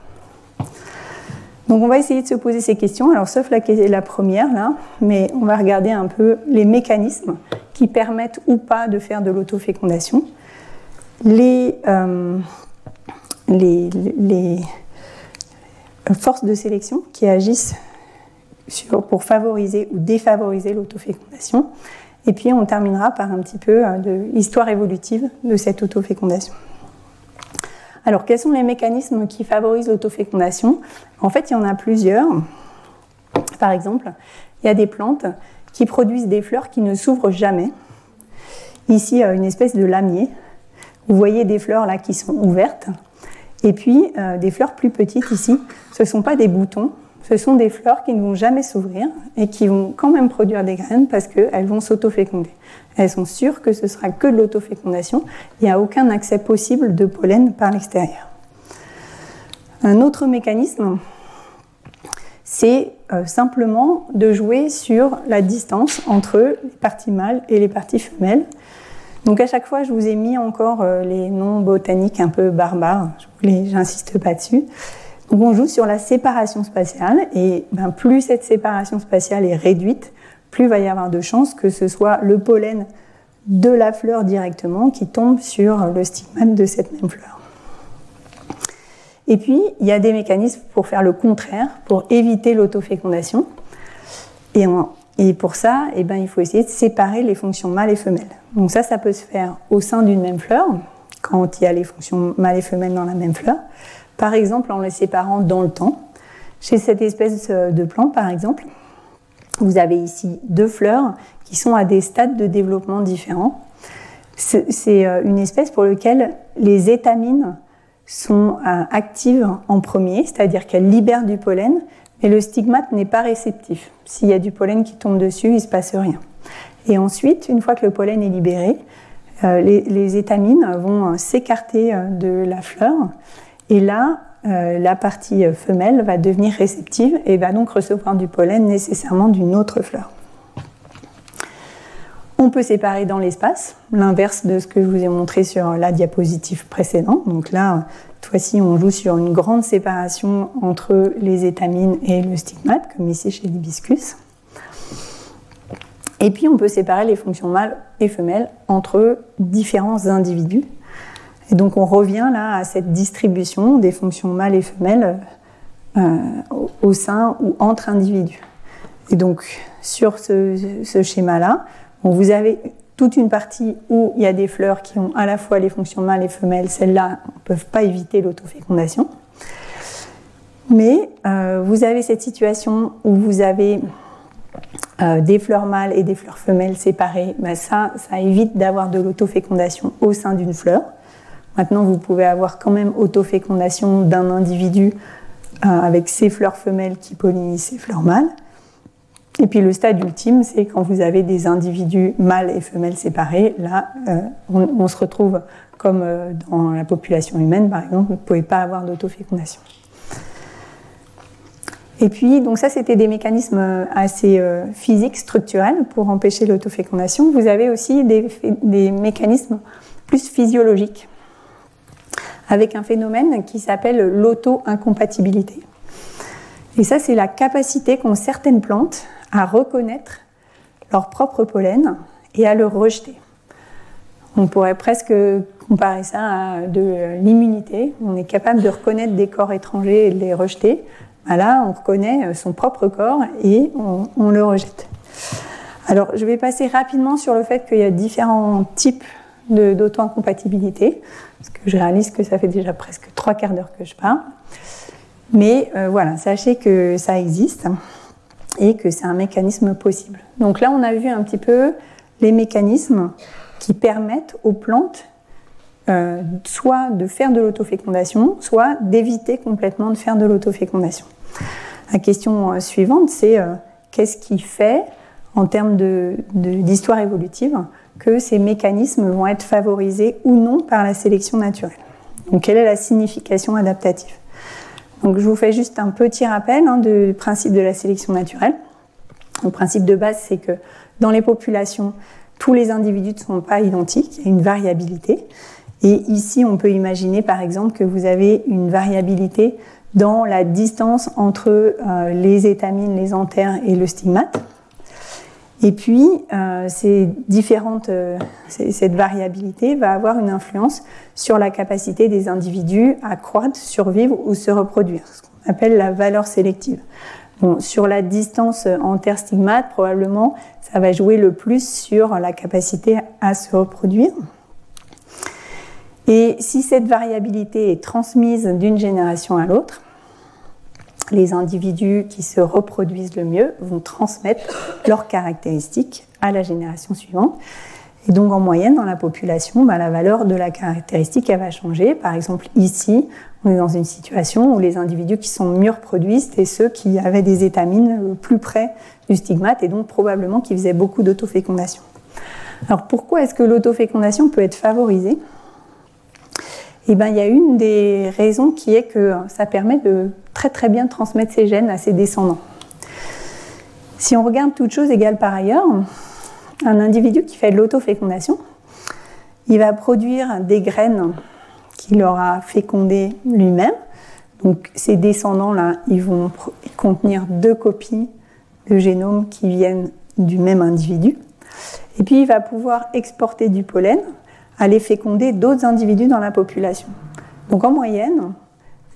Donc on va essayer de se poser ces questions, alors sauf la, première là, mais on va regarder un peu les mécanismes qui permettent ou pas de faire de l'autofécondation. Les, euh, les, forces de sélection qui agissent pour favoriser ou défavoriser l'autofécondation. Et puis on terminera par un petit peu euh, de l'histoire évolutive de cette autofécondation. Alors, quels sont les mécanismes qui favorisent l'autofécondation? En fait, il y en a plusieurs. Par exemple, il y a des plantes qui produisent des fleurs qui ne s'ouvrent jamais. Ici, une espèce de lamier. Vous voyez des fleurs là qui sont ouvertes. Et puis, euh, des fleurs plus petites ici. Ce ne sont pas des boutons, ce sont des fleurs qui ne vont jamais s'ouvrir et qui vont quand même produire des graines parce qu'elles vont s'autoféconder. Elles sont sûres que ce sera que de l'autofécondation. Il n'y a aucun accès possible de pollen par l'extérieur. Un autre mécanisme, c'est euh, simplement de jouer sur la distance entre les parties mâles et les parties femelles. Donc à chaque fois, je vous ai mis encore euh, les noms botaniques un peu barbares. J'insiste pas dessus. On joue sur la séparation spatiale et ben, plus cette séparation spatiale est réduite, plus va y avoir de chances que ce soit le pollen de la fleur directement qui tombe sur le stigmate de cette même fleur. Et puis, il y a des mécanismes pour faire le contraire, pour éviter l'autofécondation. Et, et, pour ça, eh ben, il faut essayer de séparer les fonctions mâles et femelles. Donc ça, ça peut se faire au sein d'une même fleur, quand il y a les fonctions mâles et femelles dans la même fleur. Par exemple, en les séparant dans le temps. Chez cette espèce de plante, par exemple, vous avez ici deux fleurs qui sont à des stades de développement différents. C'est euh, une espèce pour laquelle les étamines sont euh, actives en premier, c'est-à-dire qu'elles libèrent du pollen, mais le stigmate n'est pas réceptif. S'il y a du pollen qui tombe dessus, il ne se passe rien. Et ensuite, une fois que le pollen est libéré, euh, les, étamines vont s'écarter de la fleur, et là, la partie femelle va devenir réceptive et va donc recevoir du pollen nécessairement d'une autre fleur. On peut séparer dans l'espace, l'inverse de ce que je vous ai montré sur la diapositive précédente. Donc là, cette fois-ci, on joue sur une grande séparation entre les étamines et le stigmate, comme ici chez l'hibiscus. Et puis, on peut séparer les fonctions mâles et femelles entre différents individus. Et donc, on revient là à cette distribution des fonctions mâles et femelles euh, au sein ou entre individus. Et donc, sur ce schéma-là, vous avez toute une partie où il y a des fleurs qui ont à la fois les fonctions mâles et femelles. Celles-là ne peuvent pas éviter l'autofécondation. Mais euh, vous avez cette situation où vous avez euh, des fleurs mâles et des fleurs femelles séparées. Ben ça, ça évite d'avoir de l'autofécondation au sein d'une fleur. Maintenant, vous pouvez avoir quand même autofécondation d'un individu euh, avec ses fleurs femelles qui pollinisent ses fleurs mâles. Et puis le stade ultime, c'est quand vous avez des individus mâles et femelles séparés. Là, euh, on, se retrouve comme euh, dans la population humaine, par exemple, vous ne pouvez pas avoir d'autofécondation. Et puis, donc ça, c'était des mécanismes assez physiques, structurels, pour empêcher l'autofécondation. Vous avez aussi des mécanismes plus physiologiques, avec un phénomène qui s'appelle l'auto-incompatibilité. Et ça, c'est la capacité qu'ont certaines plantes à reconnaître leur propre pollen et à le rejeter. On pourrait presque comparer ça à de l'immunité. On est capable de reconnaître des corps étrangers et de les rejeter. Ben là, on reconnaît son propre corps et on, le rejette. Alors, je vais passer rapidement sur le fait qu'il y a différents types d'auto-incompatibilité, parce que je réalise que ça fait déjà presque trois quarts d'heure que je parle. Mais euh, voilà, sachez que ça existe et que c'est un mécanisme possible. Donc là, on a vu un petit peu les mécanismes qui permettent aux plantes euh, soit de faire de l'autofécondation, soit d'éviter complètement de faire de l'autofécondation. La question euh, suivante, c'est qu'est-ce qui fait, en termes d'histoire évolutive, que ces mécanismes vont être favorisés ou non par la sélection naturelle Donc quelle est la signification adaptative? Donc je vous fais juste un petit rappel hein, du principe de la sélection naturelle. Le principe de base, c'est que dans les populations, tous les individus ne sont pas identiques, il y a une variabilité. Et ici, on peut imaginer par exemple que vous avez une variabilité dans la distance entre euh, les étamines, les anthères et le stigmate. Et puis, euh, ces différentes, euh, cette variabilité va avoir une influence sur la capacité des individus à croître, survivre ou se reproduire, ce qu'on appelle la valeur sélective. Bon, sur la distance anter-stigmate, probablement, ça va jouer le plus sur la capacité à se reproduire. Et si cette variabilité est transmise d'une génération à l'autre, les individus qui se reproduisent le mieux vont transmettre leurs caractéristiques à la génération suivante. Et donc en moyenne, dans la population, bah, la valeur de la caractéristique va changer. Par exemple, ici, on est dans une situation où les individus qui sont mieux reproduits, c'était ceux qui avaient des étamines plus près du stigmate et donc probablement qui faisaient beaucoup d'autofécondation. Alors pourquoi est-ce que l'autofécondation peut être favorisée? Eh ben, il y a une des raisons qui est que ça permet de très très bien transmettre ses gènes à ses descendants. Si on regarde toute chose égale par ailleurs, un individu qui fait de l'autofécondation, il va produire des graines qu'il aura fécondées lui-même. Donc ces descendants-là, ils vont contenir deux copies de génome qui viennent du même individu. Et puis il va pouvoir exporter du pollen, aller féconder d'autres individus dans la population. Donc en moyenne,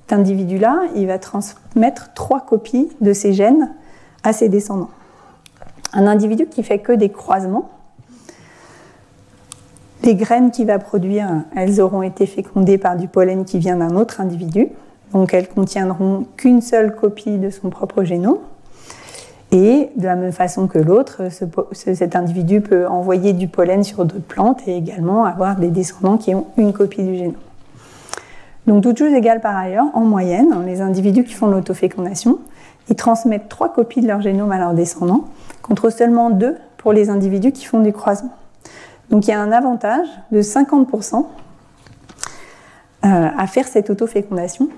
cet individu-là, il va transmettre trois copies de ses gènes à ses descendants. Un individu qui fait que des croisements, les graines qu'il va produire, elles auront été fécondées par du pollen qui vient d'un autre individu. Donc elles contiendront qu'une seule copie de son propre génome. Et de la même façon que l'autre, cet individu peut envoyer du pollen sur d'autres plantes et également avoir des descendants qui ont une copie du génome. Donc toutes choses égales par ailleurs, en moyenne, les individus qui font l'autofécondation, ils transmettent trois copies de leur génome à leurs descendants, contre seulement deux pour les individus qui font du croisement. Donc il y a un avantage de 50% euh, à faire cette autofécondation,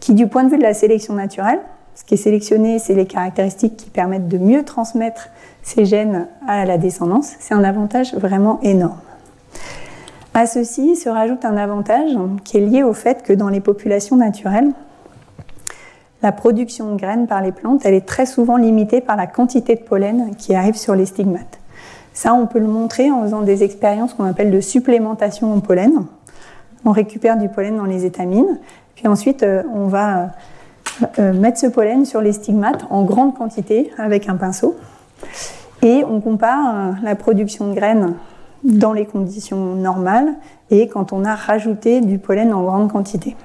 qui du point de vue de la sélection naturelle, ce qui est sélectionné, c'est les caractéristiques qui permettent de mieux transmettre ces gènes à la descendance. C'est un avantage vraiment énorme. À ceci se rajoute un avantage qui est lié au fait que dans les populations naturelles, la production de graines par les plantes, est très souvent limitée par la quantité de pollen qui arrive sur les stigmates. Ça, on peut le montrer en faisant des expériences qu'on appelle de supplémentation en pollen. On récupère du pollen dans les étamines, puis ensuite euh, on va euh, mettre ce pollen sur les stigmates en grande quantité avec un pinceau. Et on compare euh, la production de graines dans les conditions normales et quand on a rajouté du pollen en grande quantité.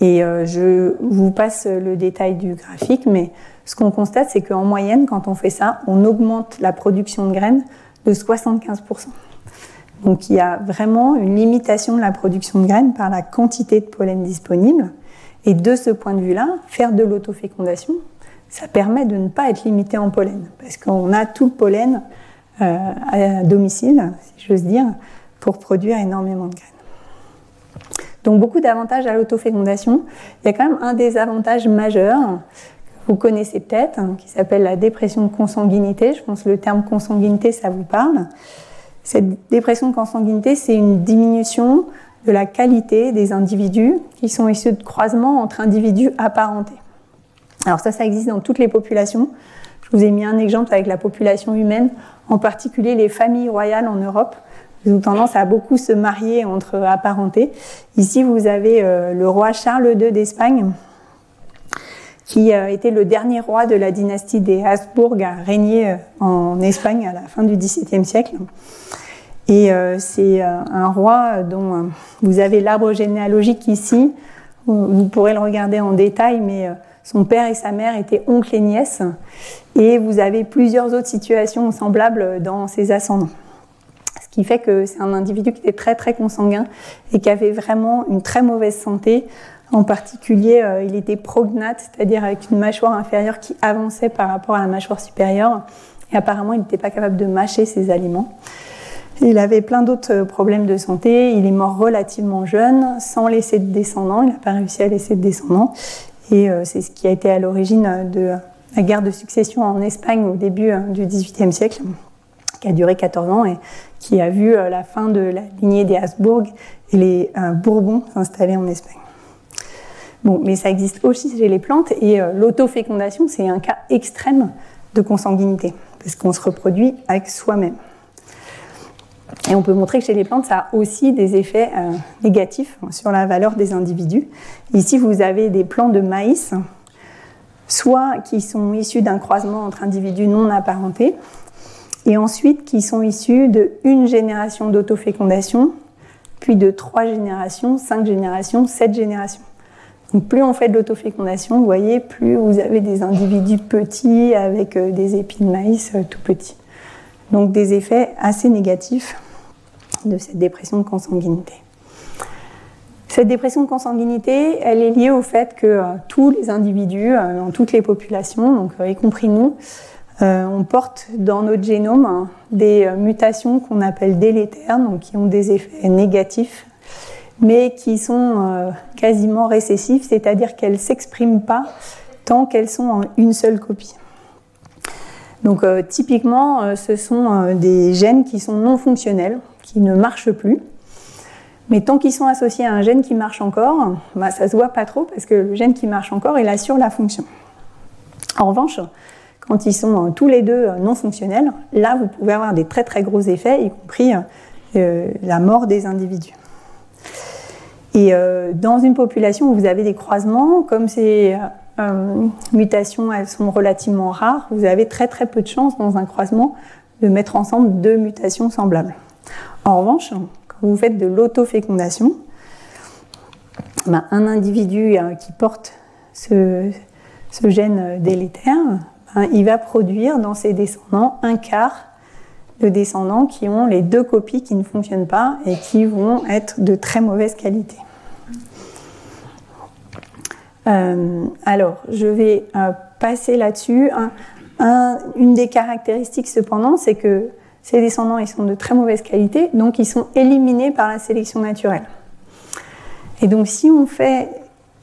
Et euh, je vous passe le détail du graphique, mais ce qu'on constate, c'est qu'en moyenne, quand on fait ça, on augmente la production de graines de 75%. Donc il y a vraiment une limitation de la production de graines par la quantité de pollen disponible. Et de ce point de vue-là, faire de l'autofécondation, ça permet de ne pas être limité en pollen, parce qu'on a tout le pollen euh, à domicile, si j'ose dire, pour produire énormément de graines. Donc beaucoup d'avantages à l'autofécondation. Il y a quand même un désavantage majeur que vous connaissez peut-être, hein, qui s'appelle la dépression de consanguinité. Je pense que le terme consanguinité, ça vous parle. Cette dépression de consanguinité, c'est une diminution de la qualité des individus qui sont issus de croisements entre individus apparentés. Alors ça, ça existe dans toutes les populations. Je vous ai mis un exemple avec la population humaine, en particulier les familles royales en Europe. Ils ont tendance à beaucoup se marier entre apparentés. Ici, vous avez euh, le roi Charles II d'Espagne, qui euh, était le dernier roi de la dynastie des Habsbourg à régner euh, en Espagne à la fin du XVIIe siècle. Et euh, c'est euh, un roi dont euh, vous avez l'arbre généalogique ici. Vous pourrez le regarder en détail, mais son père et sa mère étaient oncles et nièces. Et vous avez plusieurs autres situations semblables dans ses ascendants. Ce qui fait que c'est un individu qui était très très consanguin et qui avait vraiment une très mauvaise santé. En particulier, il était prognate, c'est-à-dire avec une mâchoire inférieure qui avançait par rapport à la mâchoire supérieure. Et apparemment, il n'était pas capable de mâcher ses aliments. Il avait plein d'autres euh, problèmes de santé. Il est mort relativement jeune, sans laisser de descendants. Il n'a pas réussi à laisser de descendants. Et euh, c'est ce qui a été à l'origine de la guerre de succession en Espagne au début euh, du XVIIIe siècle, qui a duré 14 ans et qui a vu la fin de la lignée des Habsbourg et les Bourbons s'installer en Espagne. Bon, mais ça existe aussi chez les plantes et l'autofécondation, c'est un cas extrême de consanguinité, parce qu'on se reproduit avec soi-même. Et on peut montrer que chez les plantes, ça a aussi des effets euh, négatifs sur la valeur des individus. Ici, vous avez des plants de maïs, soit qui sont issus d'un croisement entre individus non apparentés, et ensuite qui sont issus de une génération d'autofécondation, puis de trois générations, cinq générations, sept générations. Donc plus on fait de l'autofécondation, vous voyez, plus vous avez des individus petits avec euh, des épis de maïs euh, tout petits. Donc des effets assez négatifs de cette dépression de consanguinité. Cette dépression de consanguinité, elle est liée au fait que euh, tous les individus, euh, dans toutes les populations, donc euh, y compris nous, on porte dans notre génome hein, des mutations qu'on appelle délétères, donc qui ont des effets négatifs, mais qui sont quasiment récessifs, c'est-à-dire qu'elles ne s'expriment pas tant qu'elles sont en une seule copie. Donc typiquement, ce sont des gènes qui sont non fonctionnels, qui ne marchent plus. Mais tant qu'ils sont associés à un gène qui marche encore, bah, ça se voit pas trop parce que le gène qui marche encore, il assure la fonction. En revanche, quand ils sont tous les deux non fonctionnels, là, vous pouvez avoir des très très gros effets, y compris euh, la mort des individus. Et euh, dans une population où vous avez des croisements, comme ces euh, mutations elles sont relativement rares, vous avez très très peu de chances dans un croisement de mettre ensemble deux mutations semblables. En revanche, quand vous faites de l'autofécondation, ben, un individu qui porte ce, gène délétère, ben, il va produire dans ses descendants un quart de descendants qui ont les deux copies qui ne fonctionnent pas et qui vont être de très mauvaise qualité. Euh, alors, je vais euh, passer là-dessus. une des caractéristiques, cependant, c'est que ces descendants, ils sont de très mauvaise qualité, donc ils sont éliminés par la sélection naturelle. Et donc, si on fait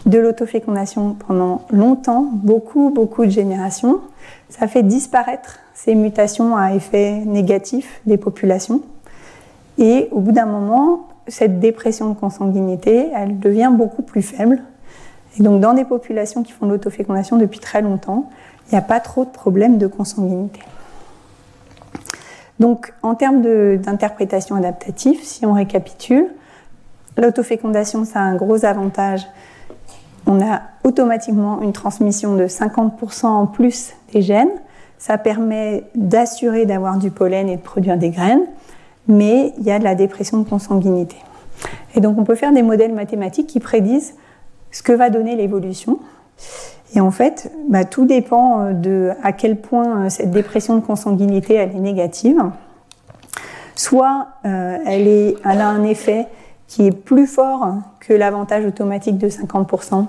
de l'autofécondation pendant longtemps, beaucoup, beaucoup de générations, ça fait disparaître ces mutations à effet négatif des populations. Et au bout d'un moment, cette dépression de consanguinité, elle devient beaucoup plus faible. Et donc, dans des populations qui font de l'autofécondation depuis très longtemps, il n'y a pas trop de problèmes de consanguinité. Donc, en termes d'interprétation adaptative, si on récapitule, l'autofécondation, ça a un gros avantage. On a automatiquement une transmission de 50% en plus des gènes. Ça permet d'assurer d'avoir du pollen et de produire des graines mais il y a de la dépression de consanguinité. Et donc on peut faire des modèles mathématiques qui prédisent ce que va donner l'évolution. Et en fait, bah, tout dépend euh, de à quel point euh, cette dépression de consanguinité elle est négative. Soit euh, elle, a un effet qui est plus fort que l'avantage automatique de 50%.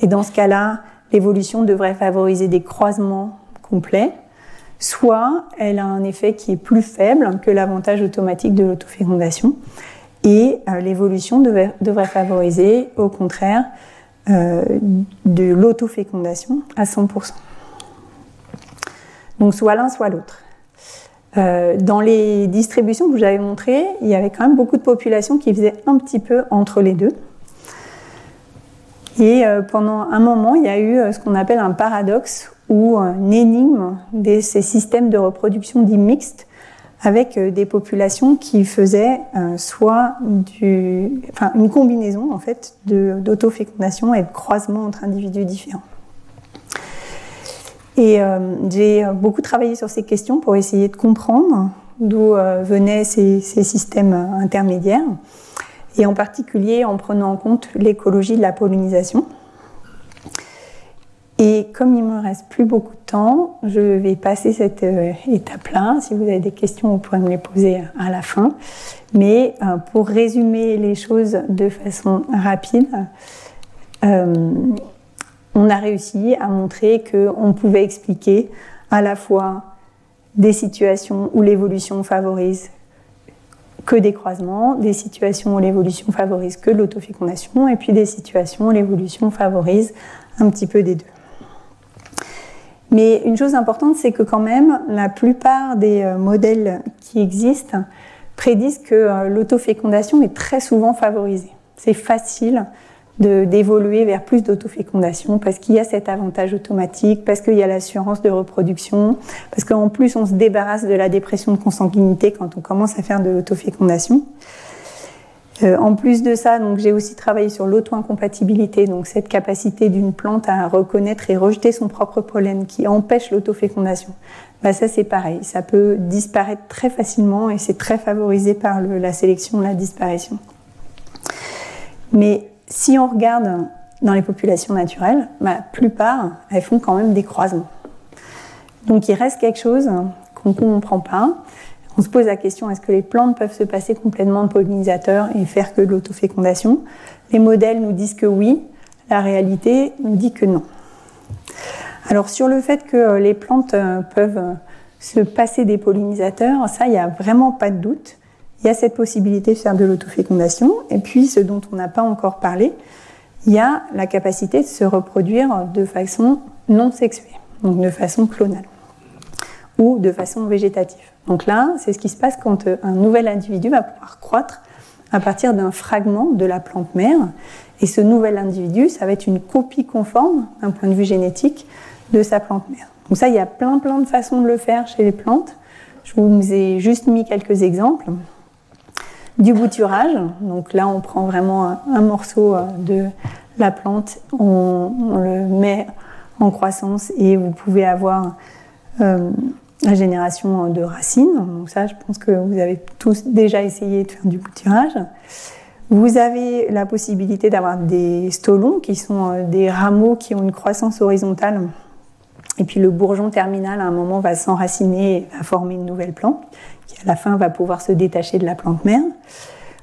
Et dans ce cas-là, l'évolution devrait favoriser des croisements complets soit elle a un effet qui est plus faible que l'avantage automatique de l'autofécondation, et l'évolution devrait favoriser, au contraire, euh, de l'autofécondation à 100%. Donc soit l'un, soit l'autre. Euh, dans les distributions que vous avez montrées, il y avait quand même beaucoup de populations qui faisaient un petit peu entre les deux. Et pendant un moment, il y a eu ce qu'on appelle un paradoxe ou une énigme de ces systèmes de reproduction dits mixtes avec euh, des populations qui faisaient euh, soit une combinaison en fait d'autofécondation et de croisement entre individus différents. Et euh, j'ai beaucoup travaillé sur ces questions pour essayer de comprendre d'où venaient ces, systèmes intermédiaires, et en particulier en prenant en compte l'écologie de la pollinisation. Et comme il me reste plus beaucoup de temps, je vais passer cette euh, étape-là. Si vous avez des questions, vous pourrez me les poser à la fin. Mais euh, pour résumer les choses de façon rapide, euh, on a réussi à montrer qu'on pouvait expliquer à la fois des situations où l'évolution favorise que des croisements, des situations où l'évolution favorise que l'autofécondation, et puis des situations où l'évolution favorise un petit peu des deux. Mais une chose importante, c'est que quand même, la plupart des euh, modèles qui existent prédisent que euh, l'autofécondation est très souvent favorisée. C'est facile d'évoluer vers plus d'autofécondation parce qu'il y a cet avantage automatique, parce qu'il y a l'assurance de reproduction, parce qu'en plus on se débarrasse de la dépression de consanguinité quand on commence à faire de l'autofécondation. Euh, en plus de ça, donc j'ai aussi travaillé sur l'auto-incompatibilité, donc cette capacité d'une plante à reconnaître et rejeter son propre pollen qui empêche l'autofécondation. Bah ça c'est pareil, ça peut disparaître très facilement et c'est très favorisé par la sélection, la disparition. Mais si on regarde dans les populations naturelles, bah, la plupart elles font quand même des croisements. Donc il reste quelque chose qu'on ne comprend pas on se pose la question est-ce que les plantes peuvent se passer complètement de pollinisateurs et faire que de l'autofécondation? Les modèles nous disent que oui, la réalité nous dit que non. Alors sur le fait que euh, les plantes euh, peuvent euh, se passer des pollinisateurs, ça, il n'y a vraiment pas de doute. Il y a cette possibilité de faire de l'autofécondation. Et puis, ce dont on n'a pas encore parlé, il y a la capacité de se reproduire de façon non sexuée, donc de façon clonale, ou de façon végétative. Donc là, c'est ce qui se passe quand un nouvel individu va pouvoir croître à partir d'un fragment de la plante mère. Et ce nouvel individu, ça va être une copie conforme, d'un point de vue génétique, de sa plante mère. Donc ça, il y a plein plein de façons de le faire chez les plantes. Je vous ai juste mis quelques exemples. Du bouturage, donc là on prend vraiment un, morceau euh, de la plante, on, le met en croissance et vous pouvez avoir euh, la génération de racines. Donc ça, je pense que vous avez tous déjà essayé de faire du bouturage. Vous avez la possibilité d'avoir des stolons qui sont euh, des rameaux qui ont une croissance horizontale et puis le bourgeon terminal, à un moment, va s'enraciner et va former une nouvelle plante, qui à la fin va pouvoir se détacher de la plante mère.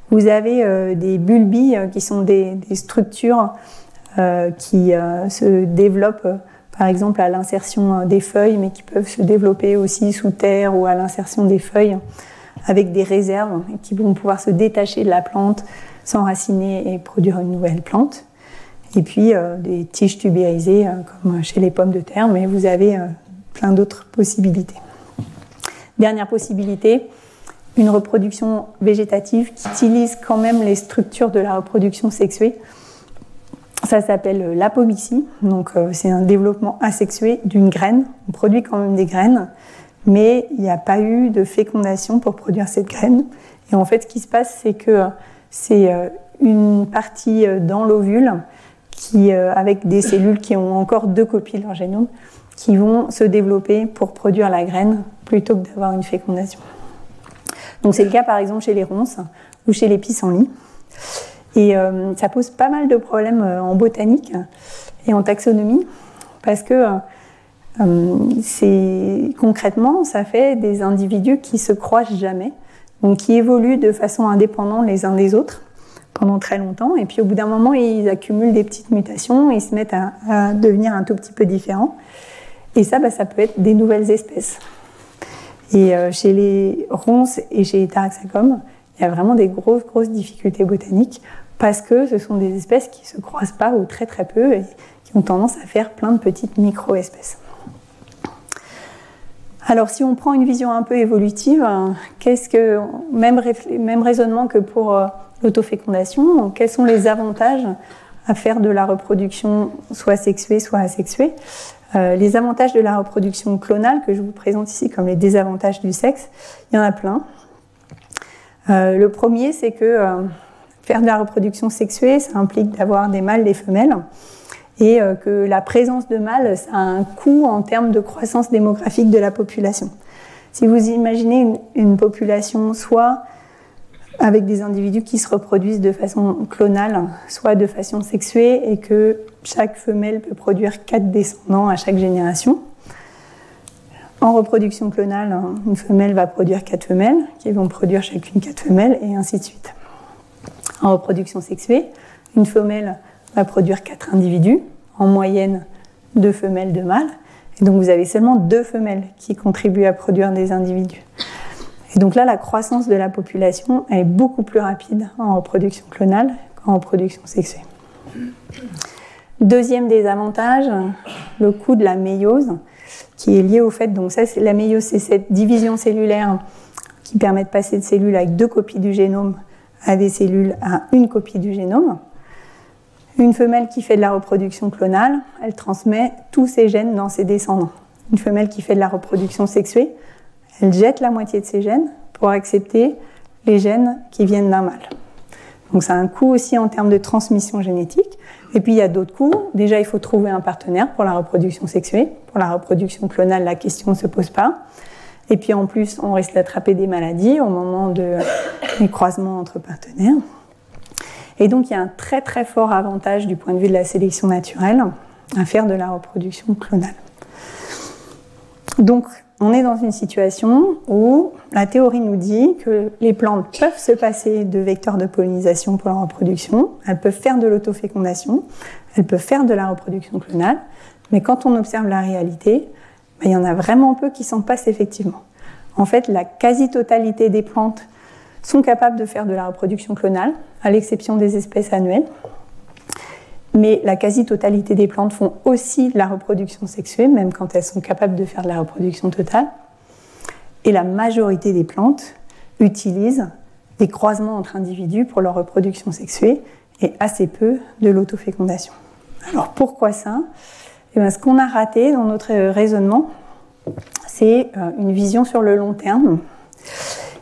Vous avez euh, des bulbilles euh, qui sont des, structures euh, qui se développent, par exemple, à l'insertion des feuilles, mais qui peuvent se développer aussi sous terre ou à l'insertion des feuilles avec des réserves qui vont pouvoir se détacher de la plante, s'enraciner et produire une nouvelle plante. Et puis euh, des tiges tubérisées, euh, comme chez les pommes de terre, mais vous avez euh, plein d'autres possibilités. Dernière possibilité, une reproduction végétative qui utilise quand même les structures de la reproduction sexuée. Ça s'appelle l'apomixie, donc c'est un développement asexué d'une graine. On produit quand même des graines, mais il n'y a pas eu de fécondation pour produire cette graine. Et en fait, ce qui se passe, c'est que c'est une partie dans l'ovule qui, euh, avec des cellules qui ont encore deux copies de leur génome, qui vont se développer pour produire la graine plutôt que d'avoir une fécondation. Donc c'est le cas par exemple chez les ronces ou chez les pissenlits. Et euh, ça pose pas mal de problèmes euh, en botanique et en taxonomie parce que c'est concrètement ça fait des individus qui se croisent jamais, donc qui évoluent de façon indépendante les uns des autres pendant très longtemps. Et puis au bout d'un moment, ils accumulent des petites mutations, ils se mettent à, devenir un tout petit peu différents. Et ça, bah, ça peut être des nouvelles espèces. Et euh, chez les ronces et chez les taraxacum, il y a vraiment des grosses, grosses difficultés botaniques parce que ce sont des espèces qui se croisent pas ou très très peu et qui ont tendance à faire plein de petites micro-espèces. Alors, si on prend une vision un peu évolutive, qu'est-ce que même, même raisonnement que pour euh, l'autofécondation, quels sont les avantages à faire de la reproduction soit sexuée, soit asexuée? Euh, Les avantages de la reproduction clonale que je vous présente ici comme les désavantages du sexe, il y en a plein. Euh, le premier, c'est que faire de la reproduction sexuée, ça implique d'avoir des mâles, des femelles, et que la présence de mâles, ça a un coût en termes de croissance démographique de la population. Si vous imaginez une, une population soit avec des individus qui se reproduisent de façon clonale, soit de façon sexuée, et que chaque femelle peut produire quatre descendants à chaque génération. En reproduction clonale, une femelle va produire quatre femelles, qui vont produire chacune quatre femelles, et ainsi de suite. En reproduction sexuée, une femelle va produire quatre individus, en moyenne deux femelles, deux mâles, et donc vous avez seulement deux femelles qui contribuent à produire des individus. Et donc là, la croissance de la population est beaucoup plus rapide en reproduction clonale qu'en reproduction sexuée. Deuxième désavantage, le coût de la méiose, qui est lié au fait, donc ça, c'est la méiose, c'est cette division cellulaire qui permet de passer de cellules avec deux copies du génome à des cellules à une copie du génome. Une femelle qui fait de la reproduction clonale, elle transmet tous ses gènes dans ses descendants. Une femelle qui fait de la reproduction sexuée, elle jette la moitié de ses gènes pour accepter les gènes qui viennent d'un mâle. Donc ça a un coût aussi en termes de transmission génétique. Et puis il y a d'autres coûts. Déjà, il faut trouver un partenaire pour la reproduction sexuée. Pour la reproduction clonale, la question ne se pose pas. Et puis en plus, on risque d'attraper des maladies au moment de, des croisements entre partenaires. Et donc il y a un très très fort avantage du point de vue de la sélection naturelle à faire de la reproduction clonale. Donc on est dans une situation où la théorie nous dit que les plantes peuvent se passer de vecteurs de pollinisation pour la reproduction, elles peuvent faire de l'autofécondation, elles peuvent faire de la reproduction clonale, mais quand on observe la réalité, il y en a vraiment peu qui s'en passent effectivement. En fait, la quasi-totalité des plantes sont capables de faire de la reproduction clonale, à l'exception des espèces annuelles. Mais la quasi-totalité des plantes font aussi de la reproduction sexuée, même quand elles sont capables de faire de la reproduction totale. Et la majorité des plantes utilisent des croisements entre individus pour leur reproduction sexuée et assez peu de l'autofécondation. Alors pourquoi ça? Eh bien, Ce qu'on a raté dans notre raisonnement, c'est euh, une vision sur le long terme.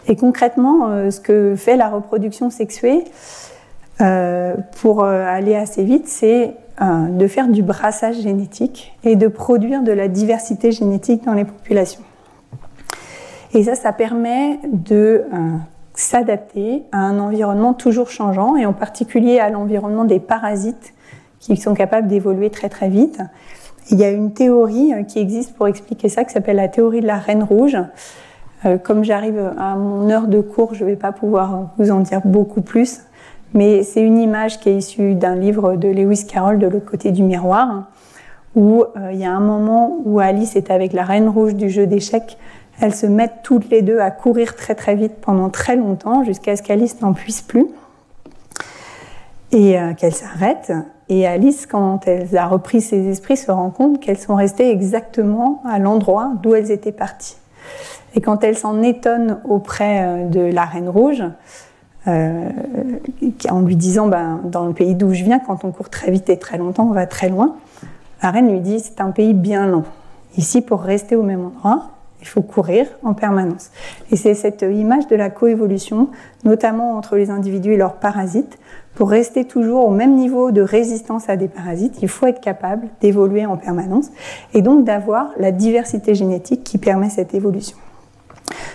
Et concrètement, euh, ce que fait la reproduction sexuée euh, pour aller assez vite, c'est de faire du brassage génétique et de produire de la diversité génétique dans les populations. Et ça, ça permet de s'adapter à un environnement toujours changeant, et en particulier à l'environnement des parasites qui sont capables d'évoluer très très vite. Il y a une théorie qui existe pour expliquer ça, qui s'appelle la théorie de la reine rouge. Euh, comme j'arrive à mon heure de cours, je ne vais pas pouvoir vous en dire beaucoup plus, mais c'est une image qui est issue d'un livre de Lewis Carroll, De l'autre côté du miroir, où euh, il y a un moment où Alice est avec la reine rouge du jeu d'échecs elles se mettent toutes les deux à courir très très vite pendant très longtemps jusqu'à ce qu'Alice n'en puisse plus et euh, qu'elle s'arrête. Et Alice, quand elle a repris ses esprits, se rend compte qu'elles sont restées exactement à l'endroit d'où elles étaient parties. Et quand elle s'en étonne auprès euh, de la Reine Rouge, euh, en lui disant ben, dans le pays d'où je viens, quand on court très vite et très longtemps, on va très loin, la Reine lui dit c'est un pays bien lent. Ici, pour rester au même endroit, il faut courir en permanence. Et c'est cette image de la coévolution, notamment entre les individus et leurs parasites. Pour rester toujours au même niveau de résistance à des parasites, il faut être capable d'évoluer en permanence et donc d'avoir la diversité génétique qui permet cette évolution.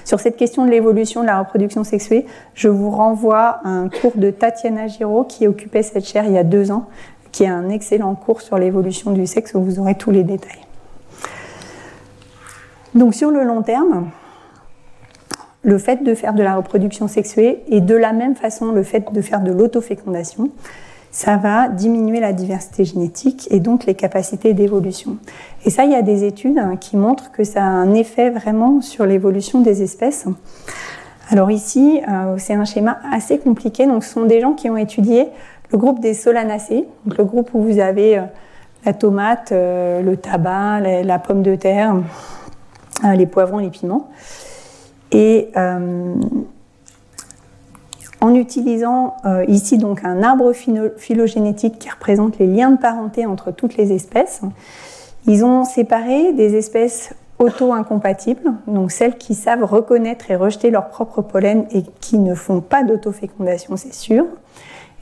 Sur cette question de l'évolution de la reproduction sexuée, je vous renvoie à un cours de Tatiana Giraud qui occupait cette chaire il y a deux ans, qui est un excellent cours sur l'évolution du sexe où vous aurez tous les détails. Donc sur le long terme, le fait de faire de la reproduction sexuée et de la même façon le fait de faire de l'autofécondation, ça va diminuer la diversité génétique et donc les capacités d'évolution. Et ça, il y a des études hein, qui montrent que ça a un effet vraiment sur l'évolution des espèces. Alors ici, euh, c'est un schéma assez compliqué. Donc, ce sont des gens qui ont étudié le groupe des solanacées, le groupe où vous avez euh, la tomate, euh, le tabac, la pomme de terre, les poivrons, les piments. Et euh, en utilisant euh, ici donc un arbre phylogénétique qui représente les liens de parenté entre toutes les espèces, ils ont séparé des espèces auto-incompatibles, donc celles qui savent reconnaître et rejeter leur propre pollen et qui ne font pas d'autofécondation, c'est sûr,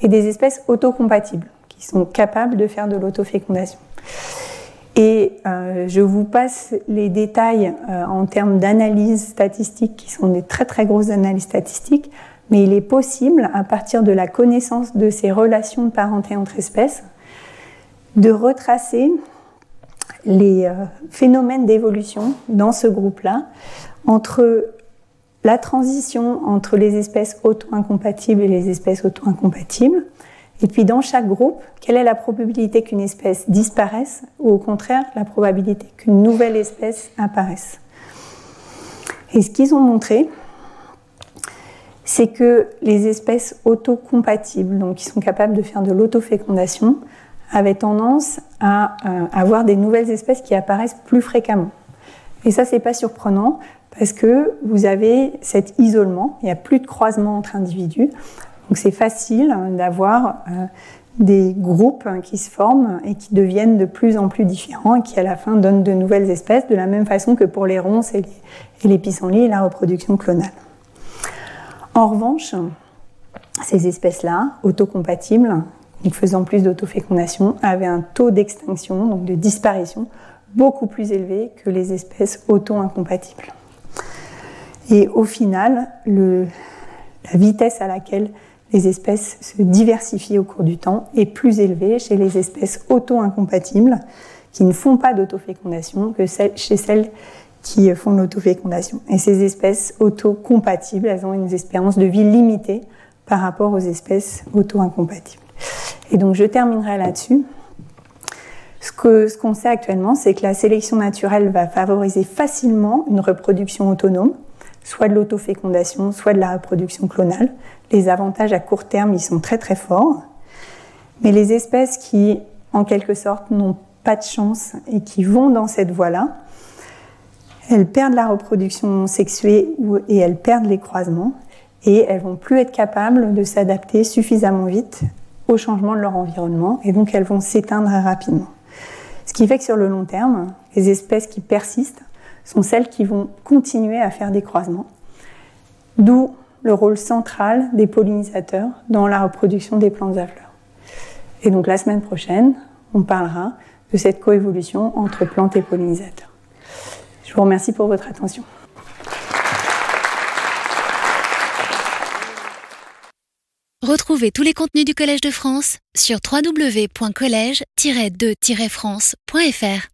et des espèces autocompatibles, qui sont capables de faire de l'autofécondation. Et euh, je vous passe les détails euh, en termes d'analyse statistique, qui sont des très très grosses analyses statistiques, mais il est possible, à partir de la connaissance de ces relations de parenté entre espèces, de retracer les euh, phénomènes d'évolution dans ce groupe-là entre la transition entre les espèces auto-incompatibles et les espèces auto-incompatibles, et puis dans chaque groupe, quelle est la probabilité qu'une espèce disparaisse ou au contraire la probabilité qu'une nouvelle espèce apparaisse? Et ce qu'ils ont montré, c'est que les espèces autocompatibles, donc qui sont capables de faire de l'autofécondation, avaient tendance à euh, avoir des nouvelles espèces qui apparaissent plus fréquemment. Et ça, c'est pas surprenant parce que vous avez cet isolement, il n'y a plus de croisement entre individus. Donc c'est facile hein, d'avoir euh, des groupes hein, qui se forment et qui deviennent de plus en plus différents et qui à la fin donnent de nouvelles espèces, de la même façon que pour les ronces et les, pissenlits et la reproduction clonale. En revanche, ces espèces-là, autocompatibles, donc faisant plus d'autofécondation, avaient un taux d'extinction, donc de disparition, beaucoup plus élevé que les espèces auto-incompatibles. Et au final, la vitesse à laquelle les espèces se diversifient au cours du temps est plus élevée chez les espèces auto-incompatibles qui ne font pas d'autofécondation que chez celles qui font l'autofécondation. Et ces espèces auto-compatibles, elles ont une espérance de vie limitée par rapport aux espèces auto-incompatibles. Et donc je terminerai là-dessus. Ce qu'on ce qu'on sait actuellement, c'est que la sélection naturelle va favoriser facilement une reproduction autonome, soit de l'autofécondation, soit de la reproduction clonale. Les avantages à court terme, ils sont très très forts. Mais les espèces qui, en quelque sorte, n'ont pas de chance et qui vont dans cette voie-là, elles perdent la reproduction sexuée et elles perdent les croisements et elles vont plus être capables de s'adapter suffisamment vite au changement de leur environnement et donc elles vont s'éteindre rapidement. Ce qui fait que sur le long terme, les espèces qui persistent sont celles qui vont continuer à faire des croisements. D'où le rôle central des pollinisateurs dans la reproduction des plantes à fleurs. Et donc la semaine prochaine, on parlera de cette coévolution entre plantes et pollinisateurs. Je vous remercie pour votre attention. Retrouvez tous les contenus du Collège de France sur www.colège-2-france.fr.